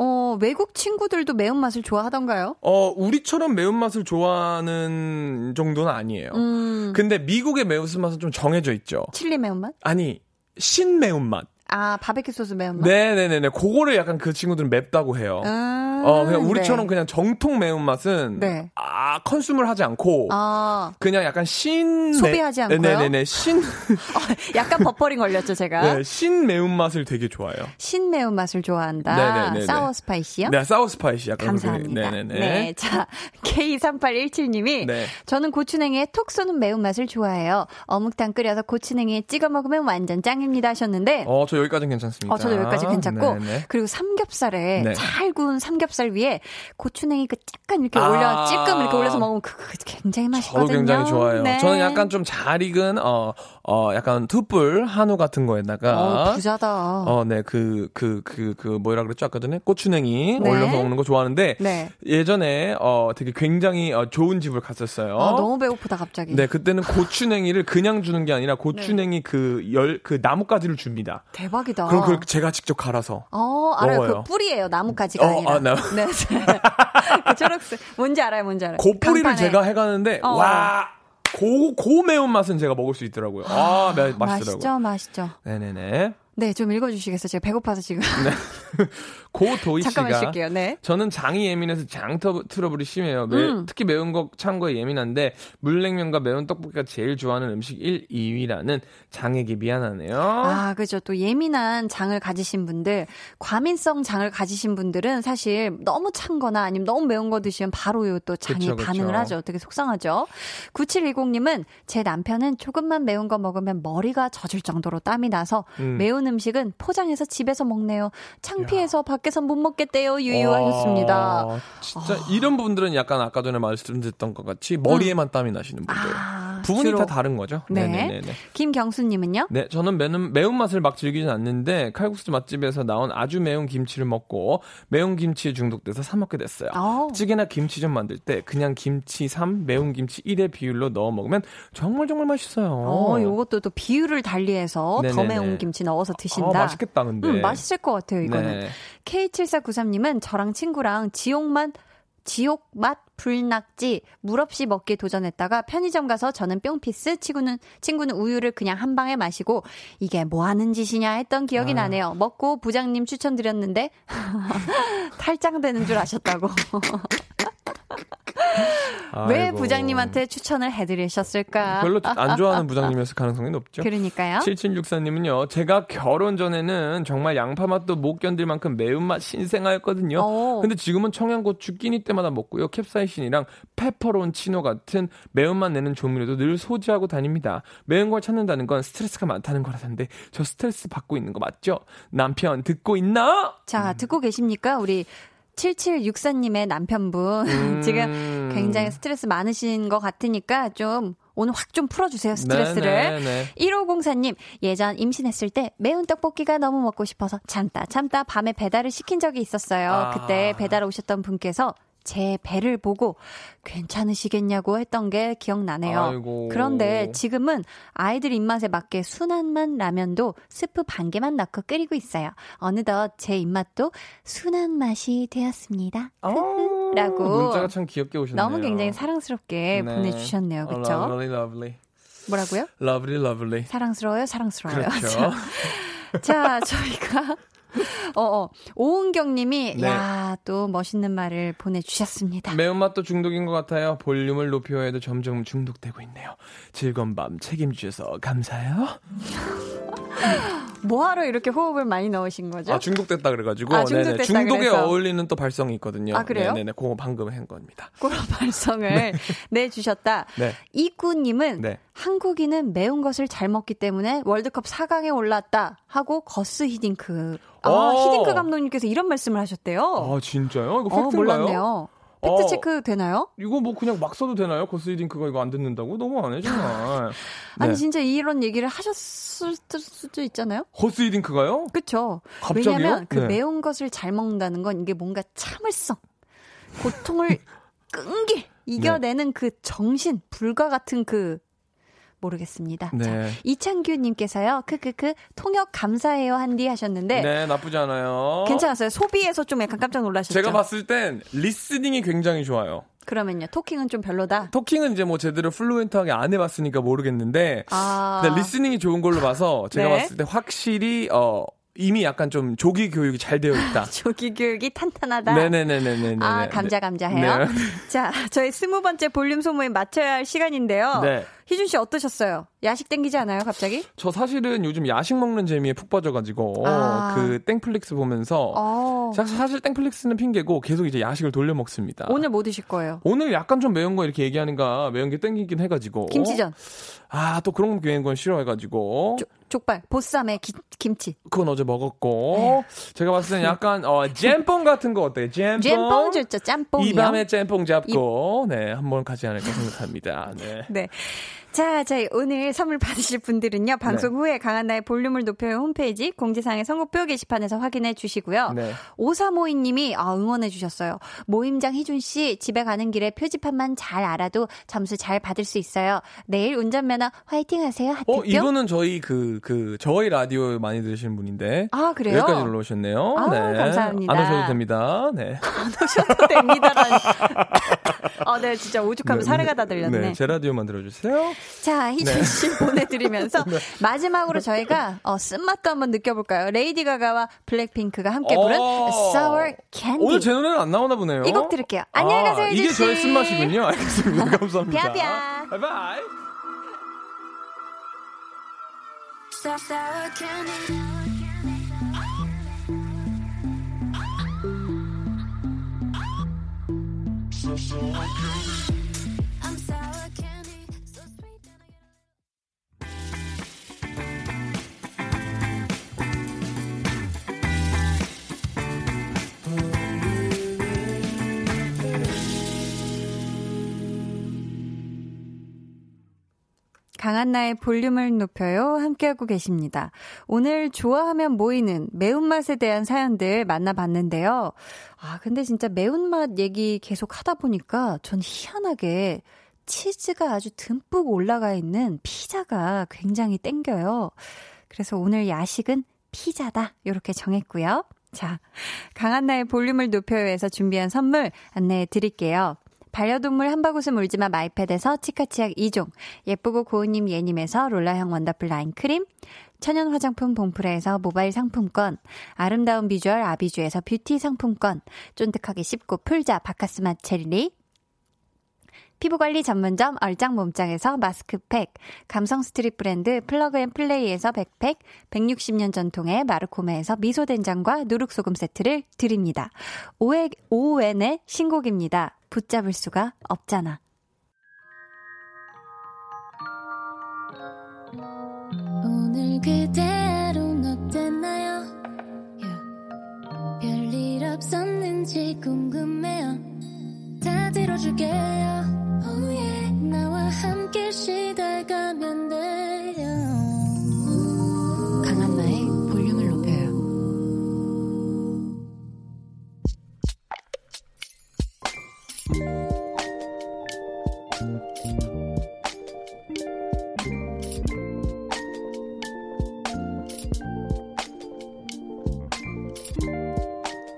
어, 외국 친구들도 매운맛을 좋아하던가요? 어, 우리처럼 매운맛을 좋아하는 정도는 아니에요. 음, 근데 미국의 매운맛은 좀 정해져 있죠. 칠리 매운맛? 아니, 신매운맛. 아, 바베큐 소스 매운맛? 네네네네. 그거를 약간 그 친구들은 맵다고 해요. 음, 아, 어, 그냥 우리처럼 네. 그냥 정통 매운맛은 네. 아, 컨슘을 하지 않고 아, 그냥 약간 신 소비하지 않고요? 네네네. 신 어, 약간 버퍼링 걸렸죠, 제가. 네, 신 매운맛을 되게 좋아해요. 신 매운맛을 좋아한다. 네네네네. 사워 스파이시요? 네, sour spicy 약간 감사합니다. 네네네. 네. 자, K3817 님이 네. 저는 고추냉이에 톡 쏘는 매운맛을 좋아해요. 어묵탕 끓여서 고추냉이에 찍어 먹으면 완전 짱입니다 하셨는데 어, 저 여기까지는 괜찮습니다. 어, 저도 여기까지 괜찮고. 네네. 그리고 삼겹살에 네. 잘 구운 삼겹살 위에 고추냉이 그 약간 이렇게 아. 올려, 찔끔 이렇게 올려서 먹으면 그, 그 굉장히 맛있거든요. 저도 굉장히 좋아해요. 네. 저는 약간 좀 잘 익은 어, 어, 약간 투뿔 한우 같은 거에다가 어, 부자다. 어, 네, 그, 그, 그, 그, 뭐라 그랬죠? 아까 전에? 고추냉이 네. 올려서 먹는 거 좋아하는데, 네. 예전에, 어, 되게 굉장히 어, 좋은 집을 갔었어요. 아, 너무 배고프다, 갑자기. 네, 그때는 고추냉이를 그냥 주는 게 아니라 네. 고추냉이 그 열, 그 나뭇가지를 줍니다. 대박 이다. 그럼 그걸 제가 직접 갈아서. 어, 알아요. 먹어요. 그 뿌리예요. 나뭇가지가 어, 아니라. 아, 나- 네. 그 초록색. 뭔지 알아요. 뭔지 알아요. 그 뿌리를 강판에. 제가 해가는데, 어. 와! 고, 고 매운맛은 제가 먹을 수 있더라고요. 아, 매- 맛있더라고요. 맛있죠, 맛있죠. 네네네. 네, 좀 읽어주시겠어요? 제가 배고파서 지금. 고도희 씨가 쉴게요. 네. 저는 장이 예민해서 장 터- 트러블이 심해요. 매- 음. 특히 매운 거 찬 거에 예민한데 물냉면과 매운 떡볶이가 제일 좋아하는 음식 1, 2위라는 장에게 미안하네요. 아, 그죠. 또 예민한 장을 가지신 분들, 과민성 장을 가지신 분들은 사실 너무 찬 거나 아니면 너무 매운 거 드시면 바로 요 또 장이 그쵸, 그쵸. 반응을 하죠. 되게 속상하죠. 9710님은 제 남편은 조금만 매운 거 먹으면 머리가 젖을 정도로 땀이 나서 음. 매운 음식은 포장해서 집에서 먹네요. 창피해서 밖 에서 못 먹겠대요. 유유하셨습니다. 와, 진짜 이런 분들은 약간 아까 전에 말씀드렸던 것 같이 머리에만 땀이 나시는 분들. 음. 아, 부분이 주로. 다 다른 거죠. 네. 네네네. 김경수님은요? 네, 저는 매운, 매운맛을 막 즐기진 않는데 칼국수 맛집에서 나온 아주 매운 김치를 먹고 매운 김치에 중독돼서 사 먹게 됐어요. 어. 찌개나 김치전 만들 때 그냥 김치 3, 매운 김치 1의 비율로 넣어 먹으면 정말 정말 맛있어요. 어, 요것도 또 비율을 달리해서 더 네네네. 매운 김치 넣어서 드신다. 아, 맛있겠다, 근데. 음, 맛있을 것 같아요, 이거는. 네. K7493님은 저랑 친구랑 지옥맛, 지옥 맛 불낙지 물 없이 먹기 도전했다가 편의점 가서 저는 뿅피스, 친구는, 친구는 우유를 그냥 한 방에 마시고 이게 뭐 하는 짓이냐 했던 기억이 나네요. 먹고 부장님 추천드렸는데 탈장되는 줄 아셨다고. 왜. 부장님한테 추천을 해드리셨을까? 별로 안 좋아하는 부장님이었을 가능성이 높죠. 그러니까요. 7764님은요, 제가 결혼 전에는 정말 양파 맛도 못 견딜 만큼 매운맛 신생아였거든요. 오. 근데 지금은 청양고추 끼니 때마다 먹고요. 캡사이신이랑 페퍼론치노 같은 매운맛 내는 조미료도 늘 소지하고 다닙니다. 매운 걸 찾는다는 건 스트레스가 많다는 거라던데, 저 스트레스 받고 있는 거 맞죠? 남편 듣고 있나? 자, 듣고 계십니까? 우리 7764님의 남편분. 음. 지금 굉장히 스트레스 많으신 것 같으니까 좀 오늘 확 좀 풀어주세요, 스트레스를. 네네네. 1504님, 예전 임신했을 때 매운 떡볶이가 너무 먹고 싶어서 참다 참다 밤에 배달을 시킨 적이 있었어요. 아. 그때 배달 오셨던 분께서 제 배를 보고 괜찮으시겠냐고 했던 게 기억나네요. 아이고. 그런데 지금은 아이들 입맛에 맞게 순한 맛 라면도 스프 반 개만 넣고 끓이고 있어요. 어느덧 제 입맛도 순한 맛이 되었습니다. 어, 라고 문자가 참 귀엽게 오셨네요. 너무 굉장히 사랑스럽게 네. 보내주셨네요. 어, 그렇죠? lovely, lovely. 뭐라고요? lovely, lovely. 사랑스러워요, 사랑스러워요. 그렇죠. 자, 저희가 어, 어 오은경 님이 네. 야, 또 멋있는 말을 보내 주셨습니다. 매운맛도 중독인 것 같아요. 볼륨을 높여 해도 점점 중독되고 있네요. 즐거운 밤 책임주셔서 감사해요. 뭐 하러 이렇게 호흡을 많이 넣으신 거죠? 아, 중독됐다 그래가지고. 아, 중독됐다 중독에 그래서. 어울리는 또 발성이 있거든요. 아, 그래요? 네네네. 그거 방금 한 겁니다. 그런 발성을 내 주셨다. 네. 이구 님은 네. 한국인은 매운 것을 잘 먹기 때문에 월드컵 4강에 올랐다 하고 거스 히딩크. 아, 어. 히딩크 감독님께서 이런 말씀을 하셨대요. 아, 진짜요? 이거 어, 팩트인가요? 몰랐네요. 팩트 어. 체크 되나요? 이거 뭐 그냥 막 써도 되나요? 거스 히딩크가 이거 안 듣는다고? 너무 안 해, 정말. 아니 네. 진짜 이런 얘기를 하셨을 수도 있잖아요. 거스 히딩크가요? 그쵸? 갑자기요? 왜냐면 그 네. 매운 것을 잘 먹는다는 건 이게 뭔가 참을성, 고통을 끈기 이겨내는 그 정신, 불과 같은 그 모르겠습니다. 네. 자, 이창규님께서요, 크크크 통역 감사해요 한디 하셨는데 네, 나쁘지 않아요. 괜찮았어요. 소비에서 좀 약간 깜짝 놀라셨죠? 제가 봤을 땐 listening이 굉장히 좋아요. 그러면요, talking은 좀 별로다. talking은 이제 뭐 제대로 fluent하게 안 해봤으니까 모르겠는데 아, 근데 listening이 좋은 걸로 봐서 제가 네. 봤을 때 확실히 어 이미 약간 좀 조기 교육이 잘 되어 있다. 조기 교육이 탄탄하다. 네네네네네. 아, 감자 감자해요. 네. 자, 저희 스무 번째 볼륨 소모임 마쳐야 할 시간인데요. 네. 희준 씨 어떠셨어요? 야식 땡기지 않아요, 갑자기? 저 사실은 요즘 야식 먹는 재미에 푹 빠져가지고 아. 그 땡플릭스 보면서 어. 사- 사실 땡플릭스는 핑계고 계속 이제 야식을 돌려 먹습니다. 오늘 뭐 드실 거예요? 오늘 약간 좀 매운 거 이렇게 얘기하는가 매운 게 땡기긴 해가지고 김치전, 아 또 그런 거 매운 건 싫어해가지고 조- 족발, 보쌈에 기- 김치. 그건 어제 먹었고 제가 봤을 땐 약간 어 잼뽕 같은 거 어때요? 잼뽕 잼뽕 좋죠, 짬뽕이요. 이 밤에 잼뽕 잡고 네 한번 가지 않을까 생각합니다. 네. 네. 자, 저희 오늘 선물 받으실 분들은요. 방송 네. 후에 강한나의 볼륨을 높여요 홈페이지 공지사항의 선곡표 게시판에서 확인해 주시고요. 네. 오사모이님이 아, 응원해 주셨어요. 모임장 희준 씨 집에 가는 길에 표지판만 잘 알아도 점수 잘 받을 수 있어요. 내일 운전면허 화이팅 하세요. 하트뿅. 어 이분은 저희 그 그 저희 라디오 많이 들으시는 분인데 아, 그래요? 여기까지 놀러 오셨네요. 아, 네. 감사합니다. 안 오셔도 됩니다. 네. 오셔도 됩니다라니. 어, 네, 진짜 오죽하면 사례가 다 들렸네. 네, 제 라디오만 들어주세요. 자, 희준 네. 씨 보내드리면서 마지막으로 저희가 어, 쓴맛도 한번 느껴볼까요? 레이디 가가와 블랙핑크가 함께 부른 어. Sour Candy. 오늘 제 노래는 안 나오나 보네요. 이 곡 들을게요. 안녕히 가세요, 아, 희준 이게 씨. 저의 쓴맛이군요. 알겠습니다. 감사합니다. 뿅뿅. 바이바이. Sour candy. I'm 강한나의 볼륨을 높여요. 함께하고 계십니다. 오늘 좋아하면 모이는 매운맛에 대한 사연들 만나봤는데요. 아, 근데 진짜 매운맛 얘기 계속 하다 보니까 전 희한하게 치즈가 아주 듬뿍 올라가 있는 피자가 굉장히 땡겨요. 그래서 오늘 야식은 피자다. 이렇게 정했고요. 자, 강한나의 볼륨을 높여요에서 준비한 선물 안내해 드릴게요. 반려동물 한바구스 물지마 마이패드에서 치카치약 2종, 예쁘고 고운님 예님에서 롤라형 원더풀 라인 크림, 천연 화장품 봉프레에서 모바일 상품권, 아름다운 비주얼 아비주에서 뷰티 상품권, 쫀득하게 씹고 풀자 박카스맛 젤리, 피부관리 전문점 얼짱 몸짱에서 마스크팩, 감성 스트릿 브랜드 플러그앤플레이에서 백팩, 160년 전통의 마르코메에서 미소된장과 누룩소금 세트를 드립니다. 오왠, 오왠의 신곡입니다. 붙잡을 수가 없잖아. 오늘 그대로는 어땠나요? Yeah. 별일 없었는지 궁금해요. 다 들어줄게요. Oh yeah. 나와 함께 시달가면 돼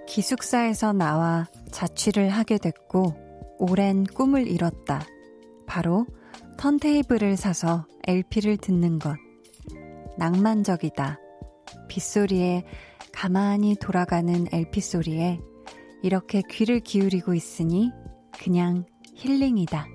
기숙사에서 나와 자취를 하게 됐고, 오랜 꿈을 이뤘다. 바로 턴테이블을 사서 LP를 듣는 것. 낭만적이다. 빗소리에 가만히 돌아가는 LP 소리에 이렇게 귀를 기울이고 있으니 그냥 힐링이다.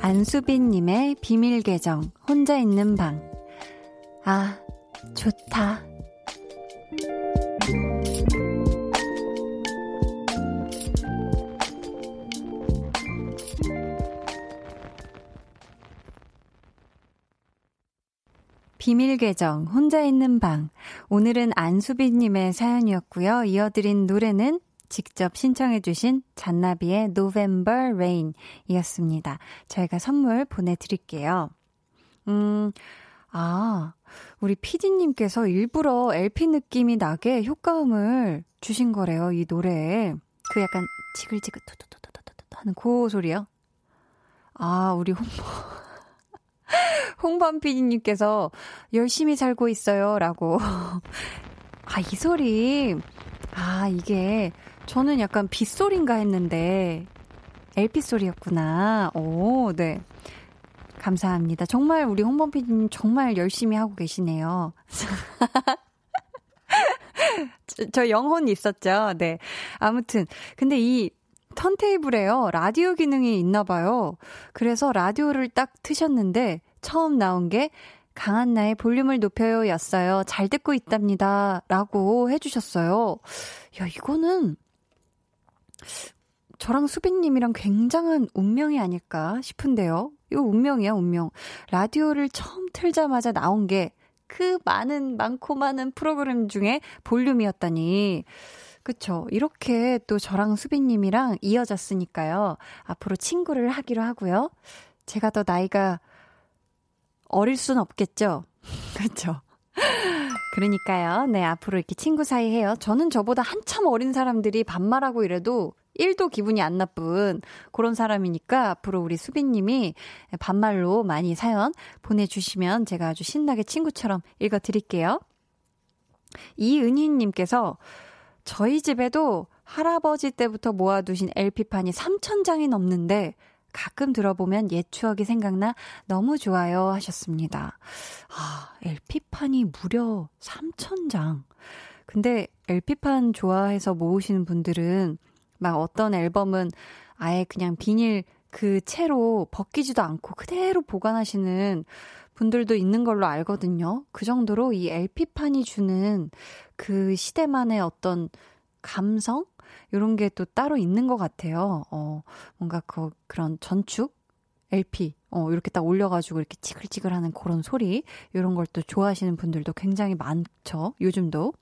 안수빈님의 비밀 계정, 혼자 있는 방. 아, 좋다. 비밀 계정, 혼자 있는 방. 오늘은 안수빈님의 사연이었고요. 이어드린 노래는 직접 신청해주신 잔나비의 November Rain 이었습니다. 저희가 선물 보내드릴게요. 음, 아, 우리 피디님께서 일부러 LP 느낌이 나게 효과음을 주신 거래요, 이 노래에. 그 약간 지글지글 투투투투투투 하는 그 소리요. 아, 우리 홍보. 홍범 PD님께서 열심히 살고 있어요. 라고. 아, 이 소리. 아, 이게 저는 약간 빗소리인가 했는데 LP 소리였구나. 오, 네. 감사합니다. 정말 우리 홍범 PD님 정말 열심히 하고 계시네요. 저, 저 영혼 있었죠. 네. 아무튼 근데 이 턴테이블에요. 라디오 기능이 있나 봐요. 그래서 라디오를 딱 트셨는데 처음 나온 게 강한 나의 볼륨을 높여요 였어요. 잘 듣고 있답니다. 라고 해주셨어요. 야, 이거는 저랑 수빈님이랑 굉장한 운명이 아닐까 싶은데요. 이거 운명이야, 운명. 라디오를 처음 틀자마자 나온 게 그 많은, 많고 많은 프로그램 중에 볼륨이었다니. 그쵸. 이렇게 또 저랑 수빈님이랑 이어졌으니까요. 앞으로 친구를 하기로 하고요. 제가 더 나이가 어릴 순 없겠죠? 그쵸. 그러니까요. 네, 앞으로 이렇게 친구 사이 해요. 저는 저보다 한참 어린 사람들이 반말하고 이래도 1도 기분이 안 나쁜 그런 사람이니까 앞으로 우리 수빈님이 반말로 많이 사연 보내주시면 제가 아주 신나게 친구처럼 읽어드릴게요. 이은희님께서 저희 집에도 할아버지 때부터 모아두신 LP판이 3,000장이 넘는데 가끔 들어보면 옛 추억이 생각나 너무 좋아요 하셨습니다. 아, LP판이 무려 3,000장. 근데 LP판 좋아해서 모으시는 분들은 막 어떤 앨범은 아예 그냥 비닐 그 채로 벗기지도 않고 그대로 보관하시는 분들도 있는 걸로 알거든요. 그 정도로 이 LP판이 주는 그 시대만의 어떤 감성? 요런 게 또 따로 있는 것 같아요. 어, 뭔가 그, 그런 전축? LP, 어, 이렇게 딱 올려가지고 이렇게 치글치글 하는 그런 소리, 요런 걸 또 좋아하시는 분들도 굉장히 많죠. 요즘도.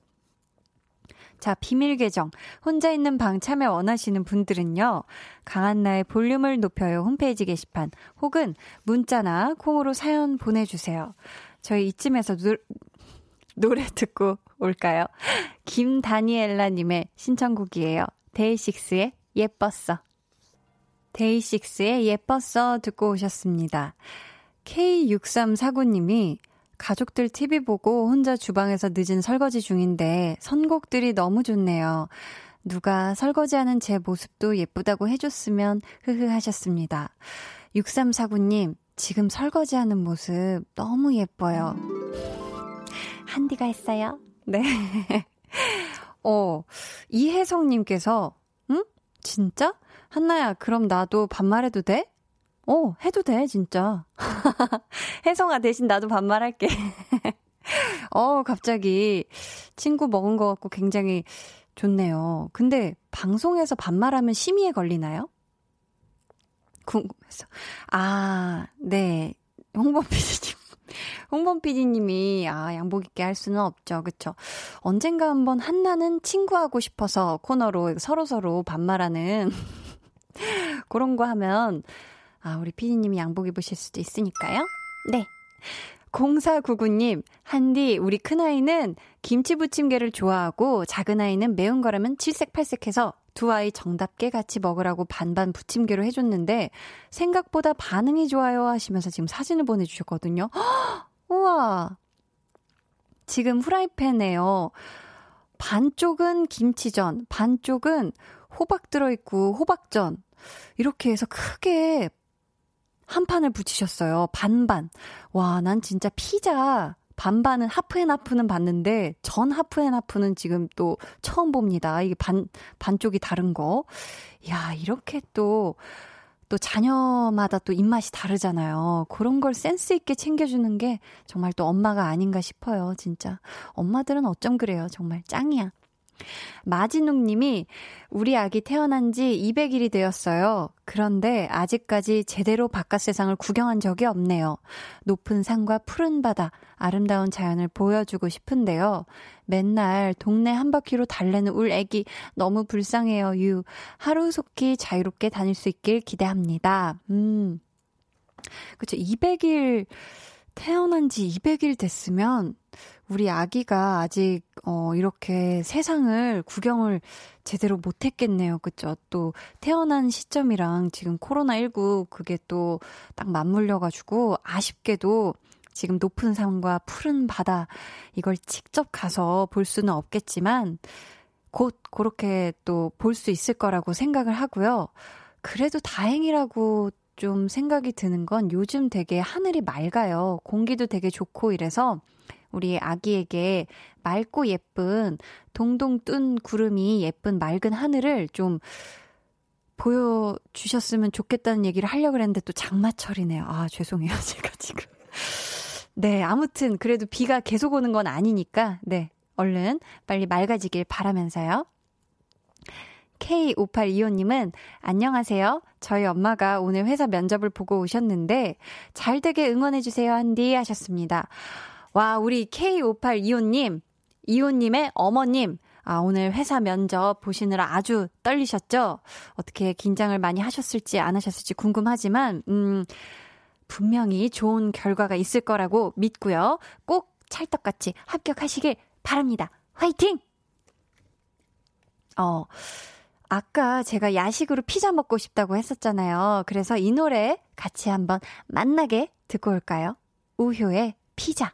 자, 비밀 계정. 혼자 있는 방 참여 원하시는 분들은요. 강한나의 볼륨을 높여요 홈페이지 게시판 혹은 문자나 콩으로 사연 보내주세요. 저희 이쯤에서 누, 노래 듣고 올까요? 김다니엘라님의 신청곡이에요. 데이식스의 예뻤어. 데이식스의 예뻤어 듣고 오셨습니다. K6349님이 가족들 TV 보고 혼자 주방에서 늦은 설거지 중인데 선곡들이 너무 좋네요. 누가 설거지하는 제 모습도 예쁘다고 해줬으면 흐흐 하셨습니다. 6349님, 지금 설거지하는 모습 너무 예뻐요. 한디가 했어요. 네. 어, 이혜성님께서, 응? 진짜? 한나야, 그럼 나도 반말해도 돼? 어, 해도 돼, 진짜. 혜성아, 대신 나도 반말할게. 어, 갑자기 친구 먹은 것 같고 굉장히 좋네요. 근데 방송에서 반말하면 심의에 걸리나요? 궁금해서. 아, 네. 홍범 PD님. 홍범 PD님이, 아, 양복 입게 할 수는 없죠. 그쵸? 언젠가 한번 한나는 친구하고 싶어서 코너로 서로서로 반말하는 그런 거 하면 아, 우리 피디님이 양복 입으실 수도 있으니까요. 네. 0499님, 한디, 우리 큰아이는 김치 부침개를 좋아하고 작은아이는 매운 거라면 칠색팔색해서 두 아이 정답게 같이 먹으라고 반반 부침개로 해줬는데 생각보다 반응이 좋아요 하시면서 지금 사진을 보내주셨거든요. 허! 우와. 지금 후라이팬에요. 반쪽은 김치전, 반쪽은 호박 들어있고 호박전. 이렇게 해서 크게 한 판을 붙이셨어요. 반반. 와, 난 진짜 피자 반반은 하프앤하프는 봤는데 전 하프앤하프는 지금 또 처음 봅니다. 이게 반 반쪽이 다른 거. 야, 이렇게 또또 자녀마다 또 입맛이 다르잖아요. 그런 걸 센스 있게 챙겨주는 게 정말 또 엄마가 아닌가 싶어요. 진짜. 엄마들은 어쩜 그래요. 정말 짱이야. 마진욱 님이 우리 아기 태어난 지 200일이 되었어요. 그런데 아직까지 제대로 바깥 세상을 구경한 적이 없네요. 높은 산과 푸른 바다, 아름다운 자연을 보여주고 싶은데요. 맨날 동네 한 바퀴로 달래는 울 애기 너무 불쌍해요, 유. 하루속히 자유롭게 다닐 수 있길 기대합니다. 음. 그쵸. 200일, 태어난 지 200일 됐으면 우리 아기가 아직 어 이렇게 세상을 구경을 제대로 못 했겠네요. 그죠? 또 태어난 시점이랑 지금 코로나 19 그게 또 딱 맞물려 가지고 아쉽게도 지금 높은 산과 푸른 바다 이걸 직접 가서 볼 수는 없겠지만 곧 그렇게 또 볼 수 있을 거라고 생각을 하고요. 그래도 다행이라고 좀 생각이 드는 건 요즘 되게 하늘이 맑아요. 공기도 되게 좋고 이래서 우리 아기에게 맑고 예쁜 동동 뜬 구름이 예쁜 맑은 하늘을 좀 보여주셨으면 좋겠다는 얘기를 하려고 했는데 또 장마철이네요. 아, 죄송해요. 제가 지금. 네, 아무튼 그래도 비가 계속 오는 건 아니니까, 네, 얼른 빨리 맑아지길 바라면서요. K5825님은 안녕하세요. 저희 엄마가 오늘 회사 면접을 보고 오셨는데 잘 되게 응원해주세요 한디 하셨습니다. 와, 우리 K5825님, 이호님의 어머님, 아, 오늘 회사 면접 보시느라 아주 떨리셨죠? 어떻게 긴장을 많이 하셨을지 안 하셨을지 궁금하지만, 음, 분명히 좋은 결과가 있을 거라고 믿고요. 꼭 찰떡같이 합격하시길 바랍니다. 화이팅! 어, 아까 제가 야식으로 피자 먹고 싶다고 했었잖아요. 그래서 이 노래 같이 한번 맛나게 듣고 올까요? 우효의 피자.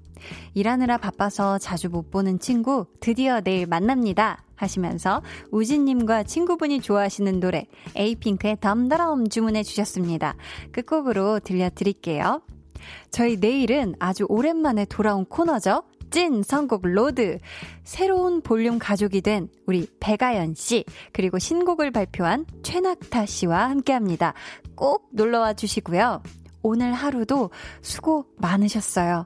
일하느라 바빠서 자주 못 보는 친구 드디어 내일 만납니다. 하시면서 우진님과 친구분이 좋아하시는 노래 에이핑크의 덤더럼 주문해 주셨습니다. 끝곡으로 들려드릴게요. 저희 내일은 아주 오랜만에 돌아온 코너죠. 찐 선곡 로드. 새로운 볼륨 가족이 된 우리 배가연 씨, 그리고 신곡을 발표한 최낙타 씨와 함께 합니다. 꼭 놀러와 주시고요. 오늘 하루도 수고 많으셨어요.